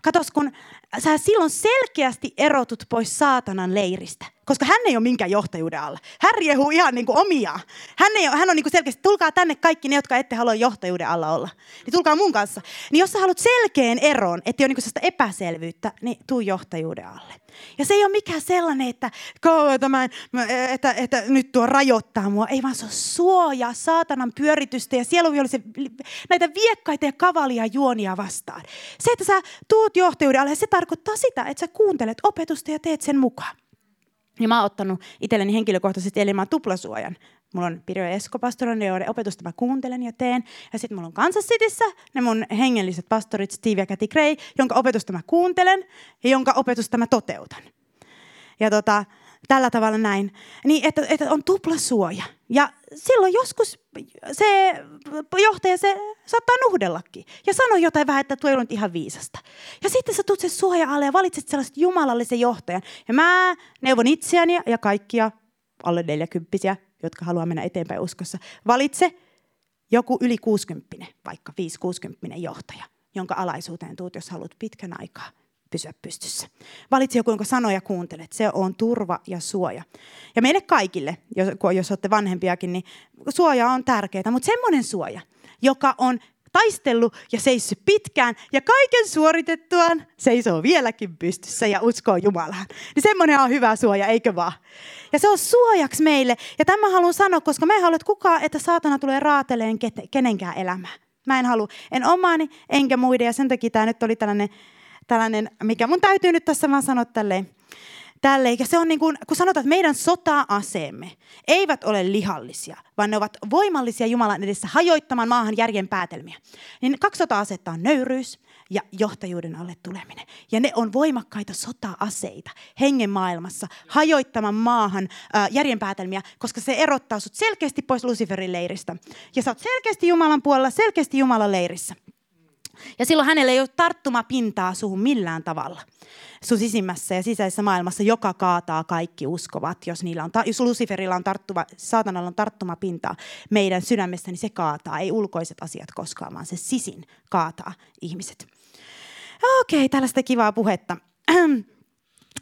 Katos, kun sä silloin selkeästi erotut pois saatanan leiristä. Koska hän ei ole minkään johtajuuden alla. Hän riehuu ihan niin kuin omiaan. Hän, ei ole, hän on niin kuin selkeästi, tulkaa tänne kaikki ne, jotka ette halua johtajuuden alla olla. Niin tulkaa mun kanssa. Niin jos sä haluat selkeän eron, että ei ole niin sellaista epäselvyyttä, niin tuu johtajuuden alle. Ja se ei ole mikään sellainen, että, tämän, että, että, nyt tuo rajoittaa mua. Ei vaan se on suoja saatanan pyöritystä ja sielunvihollisen näitä viekkaita ja kavalia juonia vastaan. Se, että sä tuut johtajuuden alle, se tarkoittaa sitä, että sä kuuntelet opetusta ja teet sen mukaan. Ja mä oon ottanut itselleni henkilökohtaisesti elämään tuplasuojan. Mulla on Pirjo Esko pastorina, joiden opetusta mä kuuntelen ja teen. Ja sitten mulla on Kansas Cityssä ne mun hengelliset pastorit Steve ja Kathy Gray, jonka opetusta mä kuuntelen ja jonka opetusta mä toteutan. Ja tota, tällä tavalla näin. Niin, että, että on tuplasuoja. Ja silloin joskus se johtaja se saattaa nuhdellakin. Ja sano jotain vähän, että tuo ei ollut ihan viisasta. Ja sitten sä tulet sen suoja alle ja valitset sellaisen jumalallisen johtajan. Ja mä neuvon itseäni ja kaikkia alle neljäkymppisiä, jotka haluaa mennä eteenpäin uskossa. Valitse joku yli 60, vaikka 5-60 johtaja, jonka alaisuuteen tuut, jos haluat pitkän aikaa pysyä pystyssä. Valitsi joku, jonka sanoja kuuntelet. Se on turva ja suoja. Ja meille kaikille, jos, jos olette vanhempiakin, niin suoja on tärkeää. Mutta semmoinen suoja, joka on taistellut ja seissyt pitkään ja kaiken suoritettuaan seisoo vieläkin pystyssä ja uskoo Jumalaan. Niin semmoinen on hyvä suoja, eikö vaan? Ja se on suojaksi meille. Ja tämä haluan sanoa, koska me haluat kukaan, että saatana tulee raateleen kenenkään elämää. Mä en halua, en omaani enkä muiden ja sen takia tämä nyt oli tällainen, tällainen mikä mun täytyy nyt tässä vaan sanoa tälleen tälle. Eikä se on niin kuin, kun sanotaan, että meidän sota-aseemme eivät ole lihallisia, vaan ne ovat voimallisia Jumalan edessä hajoittamaan maahan järjen päätelmiä. Niin kaksi sota-asetta on nöyryys ja johtajuuden alle tuleminen. Ja ne on voimakkaita sota-aseita hengen maailmassa hajoittamaan maahan järjen päätelmiä, koska se erottaa sut selkeästi pois Luciferin leiristä. Ja sä oot selkeästi Jumalan puolella, selkeästi Jumalan leirissä. Ja silloin hänellä ei ole tarttumapintaa suhun millään tavalla sun sisimmässä ja sisäisessä maailmassa, joka kaataa kaikki uskovat. Jos, niillä on, jos Luciferilla on tarttuma, saatanalla on tarttumapintaa meidän sydämestä, niin se kaataa. Ei ulkoiset asiat koskaan, vaan se sisin kaataa ihmiset. Okei, tällaista kivaa puhetta. (clears throat)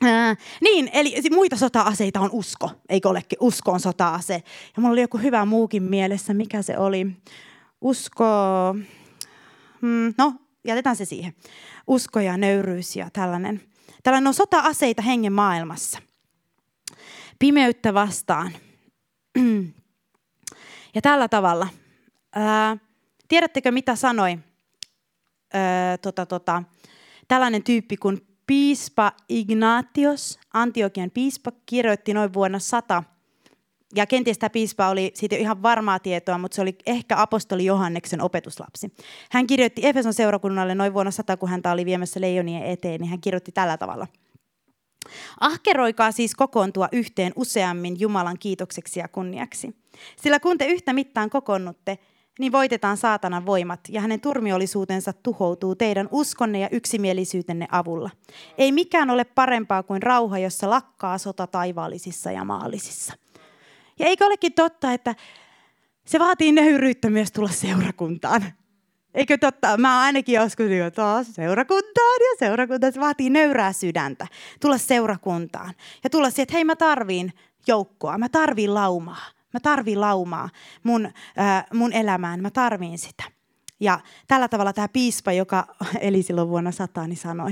Äh, niin, eli muita sota-aseita on usko, eikö olekin? Usko on sota-ase. Ja mulla oli joku hyvä muukin mielessä, mikä se oli. Usko, hmm, no jätetään se siihen. Usko ja nöyryys ja tällainen. Tällainen on sota-aseita hengen maailmassa. Pimeyttä vastaan. (clears throat) Ja tällä tavalla. Ää, tiedättekö mitä sanoi ää, tota, tota, tällainen tyyppi kuin piispa Ignatios, Antiokian piispa, kirjoitti noin vuonna 100 ja kenties tämä piispa oli siitä ihan varmaa tietoa, mutta se oli ehkä apostoli Johanneksen opetuslapsi. Hän kirjoitti Efeson seurakunnalle noin vuonna 100, kun häntä oli viemässä leijonien eteen, niin hän kirjoitti tällä tavalla. Ahkeroikaa siis kokoontua yhteen useammin Jumalan kiitokseksi ja kunniaksi. Sillä kun te yhtä mittaan kokoonnutte, niin voitetaan saatanan voimat ja hänen turmiollisuutensa tuhoutuu teidän uskonne ja yksimielisyytenne avulla. Ei mikään ole parempaa kuin rauha, jossa lakkaa sota taivaallisissa ja maallisissa. Ja eikö olekin totta, että se vaatii nöyryyttä myös tulla seurakuntaan. Eikö totta? Mä ainakin joskus niin, taas seurakuntaan ja seurakuntaan. Se vaatii nöyrää sydäntä. Tulla seurakuntaan. Ja tulla siihen, että hei mä tarviin joukkoa. Mä tarviin laumaa. Mä tarviin laumaa mun, äh, mun elämään. Mä tarviin sitä. Ja tällä tavalla tämä piispa, joka (laughs) eli silloin vuonna sata, niin sanoi,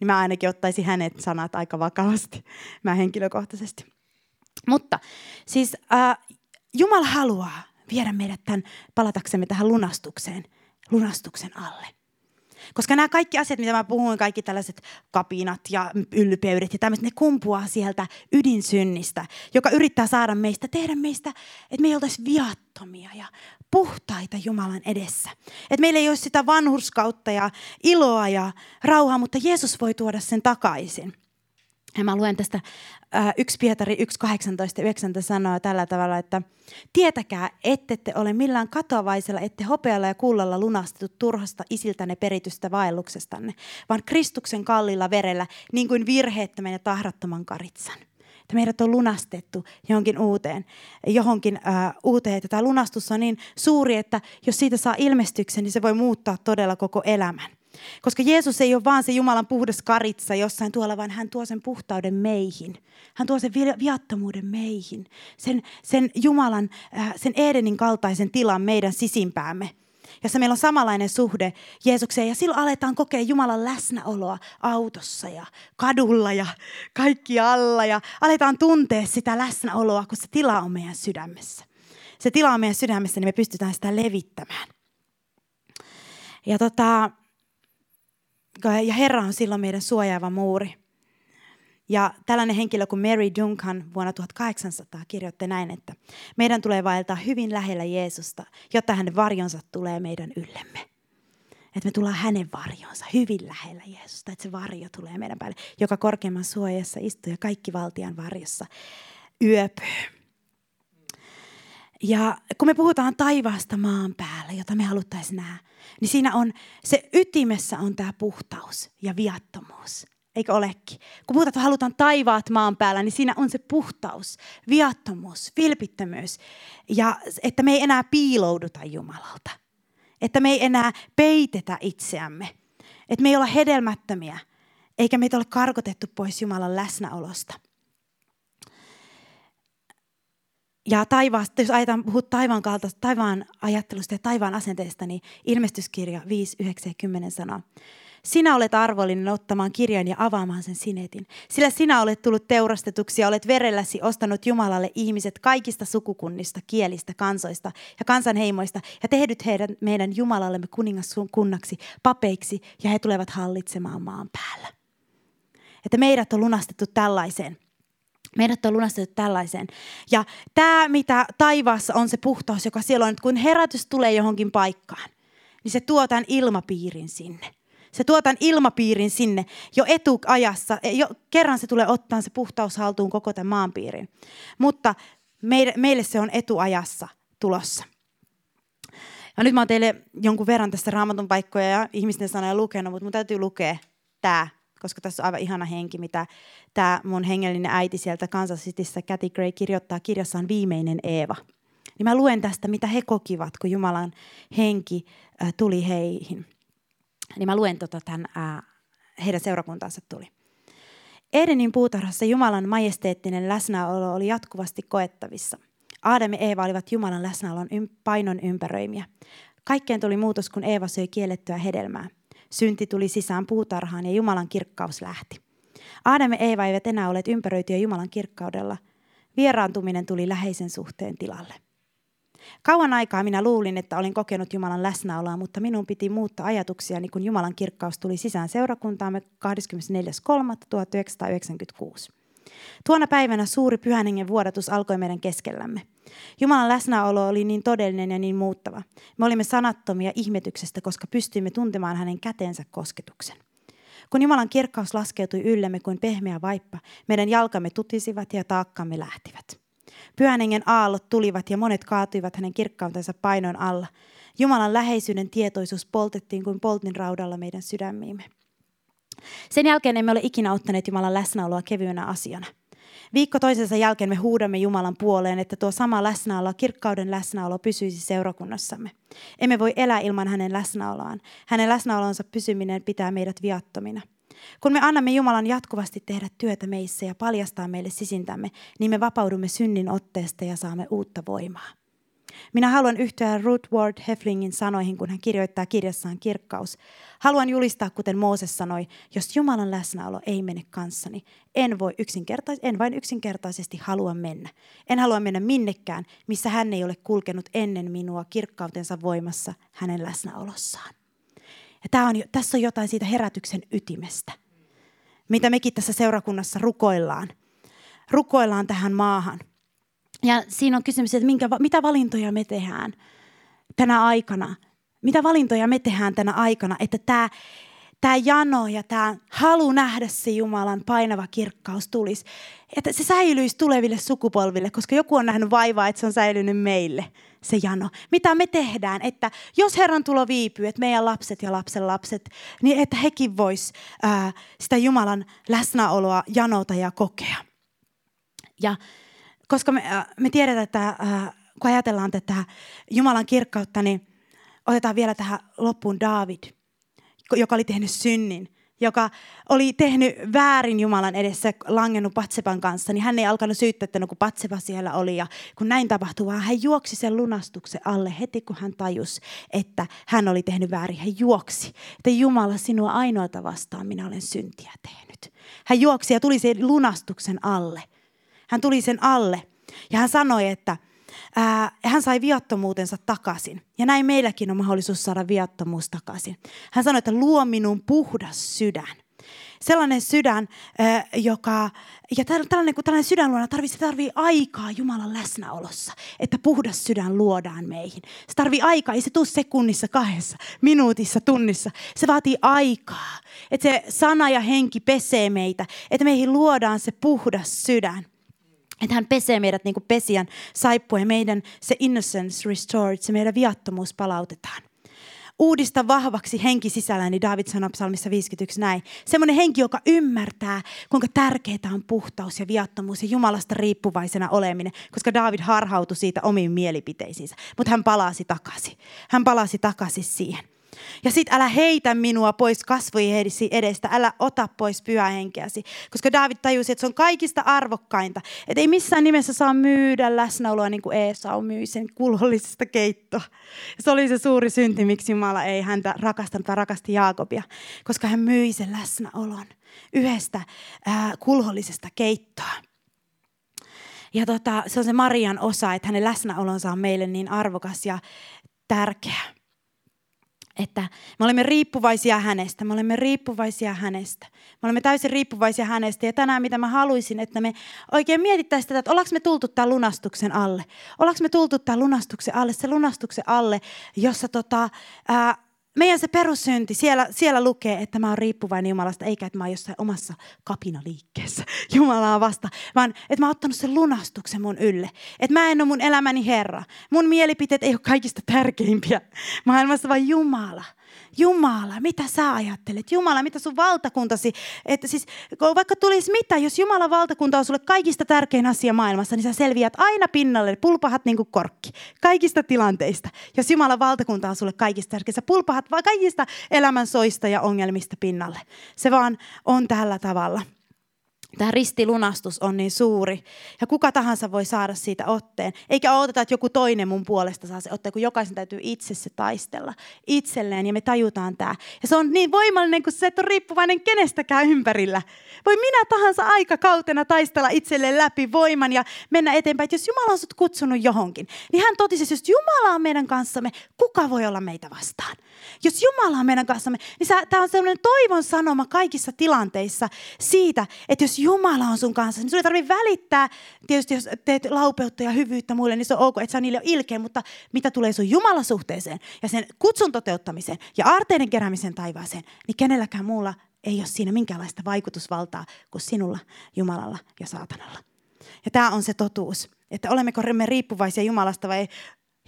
niin mä ainakin ottaisin hänet sanat aika vakavasti, mä henkilökohtaisesti. Mutta siis äh, Jumala haluaa viedä meidät tämän, palataksemme tähän lunastukseen, lunastuksen alle. Koska nämä kaikki asiat, mitä mä puhuin, kaikki tällaiset kapinat ja ylpeydet ja tämmöiset, ne kumpuaa sieltä ydinsynnistä, joka yrittää saada meistä, tehdä meistä, että me ei oltaisi viattomia ja puhtaita Jumalan edessä. Että meillä ei olisi sitä vanhurskautta ja iloa ja rauhaa, mutta Jeesus voi tuoda sen takaisin. Ja mä luen tästä äh, 1 Pietari 1.18.9 sanoo tällä tavalla, että tietäkää, ette te ole millään katoavaisella, ette hopealla ja kullalla lunastettu turhasta isiltänne peritystä vaelluksestanne, vaan Kristuksen kallilla verellä, niin kuin virheettömän ja tahrattoman karitsan. Että meidät on lunastettu johonkin uuteen, johonkin äh, uuteen. Tämä lunastus on niin suuri, että jos siitä saa ilmestyksen, niin se voi muuttaa todella koko elämän. Koska Jeesus ei ole vaan se Jumalan puhdas karitsa jossain tuolla, vaan hän tuo sen puhtauden meihin. Hän tuo sen viattomuuden meihin. Sen, sen Jumalan, äh, sen Edenin kaltaisen tilan meidän sisimpäämme jossa meillä on samanlainen suhde Jeesukseen. Ja silloin aletaan kokea Jumalan läsnäoloa autossa ja kadulla ja kaikki alla. Ja aletaan tuntea sitä läsnäoloa, kun se tila on meidän sydämessä. Se tila on meidän sydämessä, niin me pystytään sitä levittämään. Ja tota, ja Herra on silloin meidän suojaava muuri. Ja tällainen henkilö kuin Mary Duncan vuonna 1800 kirjoitti näin, että meidän tulee vaeltaa hyvin lähellä Jeesusta, jotta hänen varjonsa tulee meidän yllemme. Että me tullaan hänen varjonsa hyvin lähellä Jeesusta, että se varjo tulee meidän päälle, joka korkeimman suojassa istuu ja kaikki valtian varjossa yöpyy. Ja kun me puhutaan taivaasta maan päällä, jota me haluttaisiin nähdä, niin siinä on, se ytimessä on tämä puhtaus ja viattomuus. eikö olekin? Kun puhutaan, että halutaan taivaat maan päällä, niin siinä on se puhtaus, viattomuus, vilpittömyys. Ja että me ei enää piilouduta Jumalalta. Että me ei enää peitetä itseämme. Että me ei olla hedelmättömiä, eikä meitä ole karkotettu pois Jumalan läsnäolosta. Ja taivaasta, jos ajetaan, puhut taivaan kaltaista, taivaan ajattelusta ja taivaan asenteesta, niin ilmestyskirja 5, 9 ja 10 sanoo. Sinä olet arvollinen ottamaan kirjan ja avaamaan sen sinetin. Sillä sinä olet tullut teurastetuksi ja olet verelläsi ostanut Jumalalle ihmiset kaikista sukukunnista, kielistä, kansoista ja kansanheimoista ja tehdyt heidän, meidän Jumalallemme kuningaskunnaksi, papeiksi ja he tulevat hallitsemaan maan päällä. Että meidät on lunastettu tällaiseen. Meidät on lunastettu tällaiseen. Ja tämä, mitä taivaassa on se puhtaus, joka siellä on, että kun herätys tulee johonkin paikkaan, niin se tuo tämän ilmapiirin sinne. Se tuo tämän ilmapiirin sinne jo etuajassa. Jo, kerran se tulee ottaa se puhtaus haltuun koko tämän maanpiirin. Mutta meille, meille se on etuajassa tulossa. Ja nyt mä oon teille jonkun verran tästä raamatun paikkoja ja ihmisten sanoja lukenut, mutta mun täytyy lukea tämä, koska tässä on aivan ihana henki, mitä tämä mun hengellinen äiti sieltä Kansas Cityssä, Cathy Gray, kirjoittaa kirjassaan Viimeinen Eeva. Niin mä luen tästä, mitä he kokivat, kun Jumalan henki tuli heihin niin mä luen tota tämän, ää, heidän seurakuntaansa tuli. Edenin puutarhassa Jumalan majesteettinen läsnäolo oli jatkuvasti koettavissa. Aadam ja Eeva olivat Jumalan läsnäolon painon ympäröimiä. Kaikkeen tuli muutos, kun Eeva söi kiellettyä hedelmää. Synti tuli sisään puutarhaan ja Jumalan kirkkaus lähti. Aadam ja Eeva eivät enää olleet ympäröityjä Jumalan kirkkaudella. Vieraantuminen tuli läheisen suhteen tilalle. Kauan aikaa minä luulin, että olin kokenut Jumalan läsnäoloa, mutta minun piti muuttaa ajatuksiani, kun Jumalan kirkkaus tuli sisään seurakuntaamme 24.3.1996. Tuona päivänä suuri pyhän vuodatus alkoi meidän keskellämme. Jumalan läsnäolo oli niin todellinen ja niin muuttava. Me olimme sanattomia ihmetyksestä, koska pystyimme tuntemaan hänen käteensä kosketuksen. Kun Jumalan kirkkaus laskeutui yllemme kuin pehmeä vaippa, meidän jalkamme tutisivat ja taakkamme lähtivät. Pyhän hengen aallot tulivat ja monet kaatuivat hänen kirkkautensa painon alla. Jumalan läheisyyden tietoisuus poltettiin kuin poltin raudalla meidän sydämiimme. Sen jälkeen emme ole ikinä ottaneet Jumalan läsnäoloa kevyenä asiana. Viikko toisensa jälkeen me huudamme Jumalan puoleen, että tuo sama läsnäolo, kirkkauden läsnäolo pysyisi seurakunnassamme. Emme voi elää ilman hänen läsnäoloaan. Hänen läsnäolonsa pysyminen pitää meidät viattomina. Kun me annamme Jumalan jatkuvasti tehdä työtä meissä ja paljastaa meille sisintämme, niin me vapaudumme synnin otteesta ja saamme uutta voimaa. Minä haluan yhtyä Ruth Ward Heflingin sanoihin, kun hän kirjoittaa kirjassaan kirkkaus. Haluan julistaa, kuten Mooses sanoi, jos Jumalan läsnäolo ei mene kanssani, en, voi yksinkertais- en vain yksinkertaisesti halua mennä. En halua mennä minnekään, missä hän ei ole kulkenut ennen minua kirkkautensa voimassa hänen läsnäolossaan. Ja tämä on, tässä on jotain siitä herätyksen ytimestä, mitä mekin tässä seurakunnassa rukoillaan. Rukoillaan tähän maahan. Ja siinä on kysymys, että minkä, mitä valintoja me tehdään tänä aikana. Mitä valintoja me tehdään tänä aikana, että tämä tämä jano ja tämä halu nähdä se Jumalan painava kirkkaus tulisi. Että se säilyisi tuleville sukupolville, koska joku on nähnyt vaivaa, että se on säilynyt meille se jano. Mitä me tehdään, että jos Herran tulo viipyy, että meidän lapset ja lapsen lapset, niin että hekin vois ää, sitä Jumalan läsnäoloa janota ja kokea. Ja koska me, ää, me tiedetään, että ää, kun ajatellaan tätä Jumalan kirkkautta, niin otetaan vielä tähän loppuun David, joka oli tehnyt synnin joka oli tehnyt väärin Jumalan edessä, langennut Patsepan kanssa, niin hän ei alkanut syyttää, että no kun Patsepa siellä oli. Ja kun näin tapahtui, vaan hän juoksi sen lunastuksen alle heti, kun hän tajusi, että hän oli tehnyt väärin. Hän juoksi, että Jumala sinua ainoata vastaan minä olen syntiä tehnyt. Hän juoksi ja tuli sen lunastuksen alle. Hän tuli sen alle ja hän sanoi, että ää, hän sai viattomuutensa takaisin. Ja näin meilläkin on mahdollisuus saada viattomuus takaisin. Hän sanoi, että luo minun puhdas sydän. Sellainen sydän, ää, joka, ja tällainen, kun tällainen sydän luodaan, tarvii, tarvii aikaa Jumalan läsnäolossa, että puhdas sydän luodaan meihin. Se tarvii aikaa, ei se tule sekunnissa, kahdessa, minuutissa, tunnissa. Se vaatii aikaa, että se sana ja henki pesee meitä, että meihin luodaan se puhdas sydän. Että hän pesee meidät niin kuin pesijän saippua ja meidän se innocence restored, se meidän viattomuus palautetaan. Uudista vahvaksi henki sisälläni, niin David sanoi psalmissa 51 näin. Semmoinen henki, joka ymmärtää, kuinka tärkeää on puhtaus ja viattomuus ja Jumalasta riippuvaisena oleminen, koska David harhautui siitä omiin mielipiteisiinsä. Mutta hän palasi takaisin. Hän palasi takaisin siihen. Ja sit älä heitä minua pois kasvojen edestä, älä ota pois pyhähenkeäsi. Koska David tajusi, että se on kaikista arvokkainta. Että ei missään nimessä saa myydä läsnäoloa niin kuin Esau myi sen kulhollisesta keittoa. Se oli se suuri synti, miksi Jumala ei häntä rakastanut, vaan rakasti Jaakobia. Koska hän myi sen läsnäolon yhdestä ää, kulhollisesta keittoa. Ja tota, se on se Marian osa, että hänen läsnäolonsa on meille niin arvokas ja tärkeä että me olemme riippuvaisia hänestä, me olemme riippuvaisia hänestä. Me olemme täysin riippuvaisia hänestä ja tänään mitä mä haluaisin, että me oikein mietittäisiin tätä, että ollaanko me tultu tämän lunastuksen alle. Ollaanko me tultu tämän lunastuksen alle, se lunastuksen alle, jossa tota, ää, meidän se perussynti, siellä, siellä lukee, että mä oon riippuvainen Jumalasta, eikä että mä oon jossain omassa kapinaliikkeessä (laughs) Jumalaa vasta, vaan että mä oon ottanut sen lunastuksen mun ylle. Että mä en ole mun elämäni Herra. Mun mielipiteet ei ole kaikista tärkeimpiä (laughs) maailmassa, vaan Jumala. Jumala, mitä sä ajattelet? Jumala, mitä sun valtakuntasi? Että siis, vaikka tulisi mitä, jos Jumalan valtakunta on sulle kaikista tärkein asia maailmassa, niin sä selviät aina pinnalle, pulpahat niin kuin korkki. Kaikista tilanteista. Jos Jumalan valtakunta on sulle kaikista tärkein, sä pulpahat vaan kaikista elämän soista ja ongelmista pinnalle. Se vaan on tällä tavalla. Tämä ristilunastus on niin suuri. Ja kuka tahansa voi saada siitä otteen. Eikä odoteta, että joku toinen mun puolesta saa se otteen, kun jokaisen täytyy itse se taistella itselleen. Ja me tajutaan tämä. Ja se on niin voimallinen, kun se et ole riippuvainen kenestäkään ympärillä. Voi minä tahansa aikakautena taistella itselleen läpi voiman ja mennä eteenpäin. Että jos Jumala on sut kutsunut johonkin, niin hän totisi, jos Jumala on meidän kanssamme, kuka voi olla meitä vastaan? Jos Jumala on meidän kanssamme, niin tämä on sellainen toivon sanoma kaikissa tilanteissa siitä, että jos Jumala on sun kanssa, niin sun ei tarvitse välittää, tietysti jos teet laupeutta ja hyvyyttä muille, niin se on ok, että sä niille ilkeä, mutta mitä tulee sun Jumalasuhteeseen ja sen kutsun toteuttamiseen ja aarteiden keräämiseen taivaaseen, niin kenelläkään muulla ei ole siinä minkäänlaista vaikutusvaltaa kuin sinulla, Jumalalla ja saatanalla. Ja tämä on se totuus, että olemmeko me riippuvaisia Jumalasta vai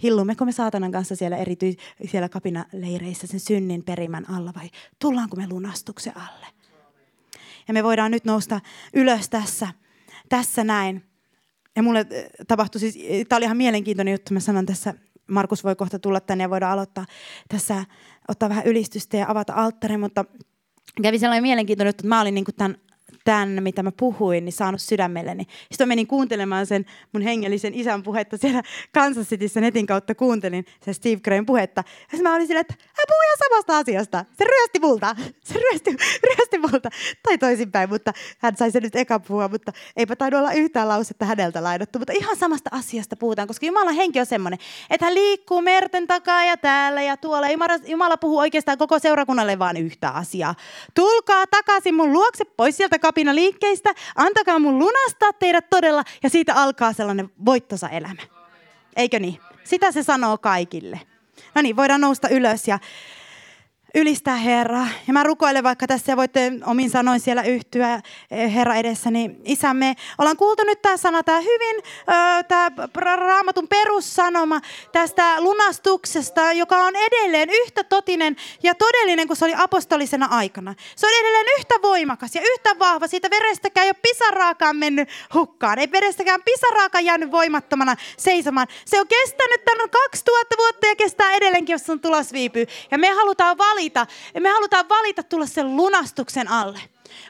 hillummeko me saatanan kanssa siellä erityis siellä kapinaleireissä sen synnin perimän alla vai tullaanko me lunastuksen alle? Ja me voidaan nyt nousta ylös tässä, tässä näin. Ja mulle eh, tapahtui siis, eh, tämä oli ihan mielenkiintoinen juttu, mä sanon tässä, Markus voi kohta tulla tänne ja voidaan aloittaa tässä, ottaa vähän ylistystä ja avata alttari, mutta kävi sellainen mielenkiintoinen juttu, että mä olin niin kuin tämän tämän, mitä mä puhuin, niin saanut sydämelleni. Sitten mä menin kuuntelemaan sen mun hengellisen isän puhetta siellä Kansas Cityssä netin kautta kuuntelin sen Steve Grayn puhetta. Ja mä olin silleen, että hän puhuu samasta asiasta. Se ryösti multa. Se ryösti, (laughs) ryösti multa. Tai toisinpäin, mutta hän sai sen nyt eka puhua, mutta eipä taidu olla yhtään lausetta häneltä lainattu. Mutta ihan samasta asiasta puhutaan, koska Jumalan henki on semmoinen, että hän liikkuu merten takaa ja täällä ja tuolla. Jumala, Jumala puhuu oikeastaan koko seurakunnalle vain yhtä asiaa. Tulkaa takaisin mun luokse pois sieltä kapina liikkeistä, antakaa mun lunastaa teidät todella ja siitä alkaa sellainen voittosa elämä. Eikö niin? Sitä se sanoo kaikille. No niin, voidaan nousta ylös ja ylistää Herraa. Ja mä rukoilen vaikka tässä ja voitte omin sanoin siellä yhtyä eh, Herra edessä, niin isämme, ollaan kuultu nyt tämä sana, tämä hyvin, tämä raamatun perussanoma tästä lunastuksesta, joka on edelleen yhtä totinen ja todellinen kuin se oli apostolisena aikana. Se on edelleen yhtä voimakas ja yhtä vahva. Siitä verestäkään ei ole pisaraakaan mennyt hukkaan. Ei verestäkään pisaraakaan jäänyt voimattomana seisomaan. Se on kestänyt tämän 2000 vuotta ja kestää edelleenkin, jos sun tulos viipyy. Ja me halutaan valita valita. Me halutaan valita tulla sen lunastuksen alle.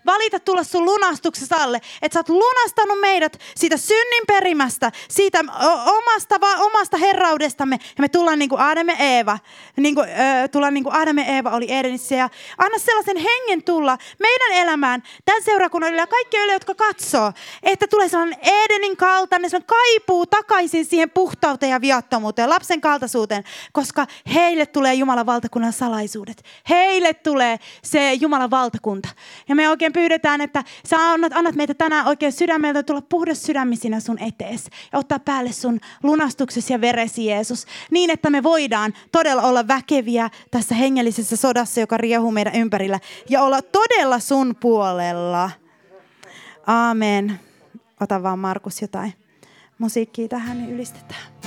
Valita tulla sun lunastuksessa alle, että sä oot lunastanut meidät siitä synnin perimästä, siitä omasta, va, omasta herraudestamme. Ja me tullaan niin kuin Adam ja Eeva, niin kuin, äh, tullaan niin kuin Adam ja Eeva oli Edenissä. Ja anna sellaisen hengen tulla meidän elämään, tämän seurakunnan ja kaikki yli, jotka katsoo, että tulee sellainen Edenin kaltainen, sellainen kaipuu takaisin siihen puhtauteen ja viattomuuteen, lapsen kaltaisuuteen, koska heille tulee Jumalan valtakunnan salaisuudet. Heille tulee se Jumalan valtakunta. Ja me oikein pyydetään, että sä annat, annat meitä tänään oikein sydämeltä tulla puhdas sydämisinä sun etees ja ottaa päälle sun lunastuksesi ja veresi Jeesus. Niin, että me voidaan todella olla väkeviä tässä hengellisessä sodassa, joka riehuu meidän ympärillä ja olla todella sun puolella. Aamen. Ota vaan Markus jotain musiikkia tähän, niin ylistetään.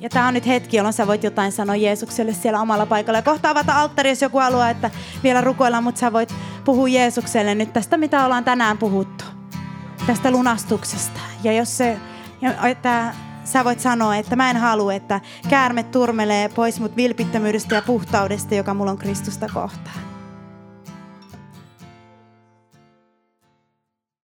Ja tämä on nyt hetki, jolloin sä voit jotain sanoa Jeesukselle siellä omalla paikalla. Ja kohta avata alttari, jos joku haluaa, että vielä rukoillaan, mutta sä voit puhua Jeesukselle nyt tästä, mitä ollaan tänään puhuttu. Tästä lunastuksesta. Ja jos se, että sä voit sanoa, että mä en halua, että käärme turmelee pois mut vilpittömyydestä ja puhtaudesta, joka mulla on Kristusta kohtaan.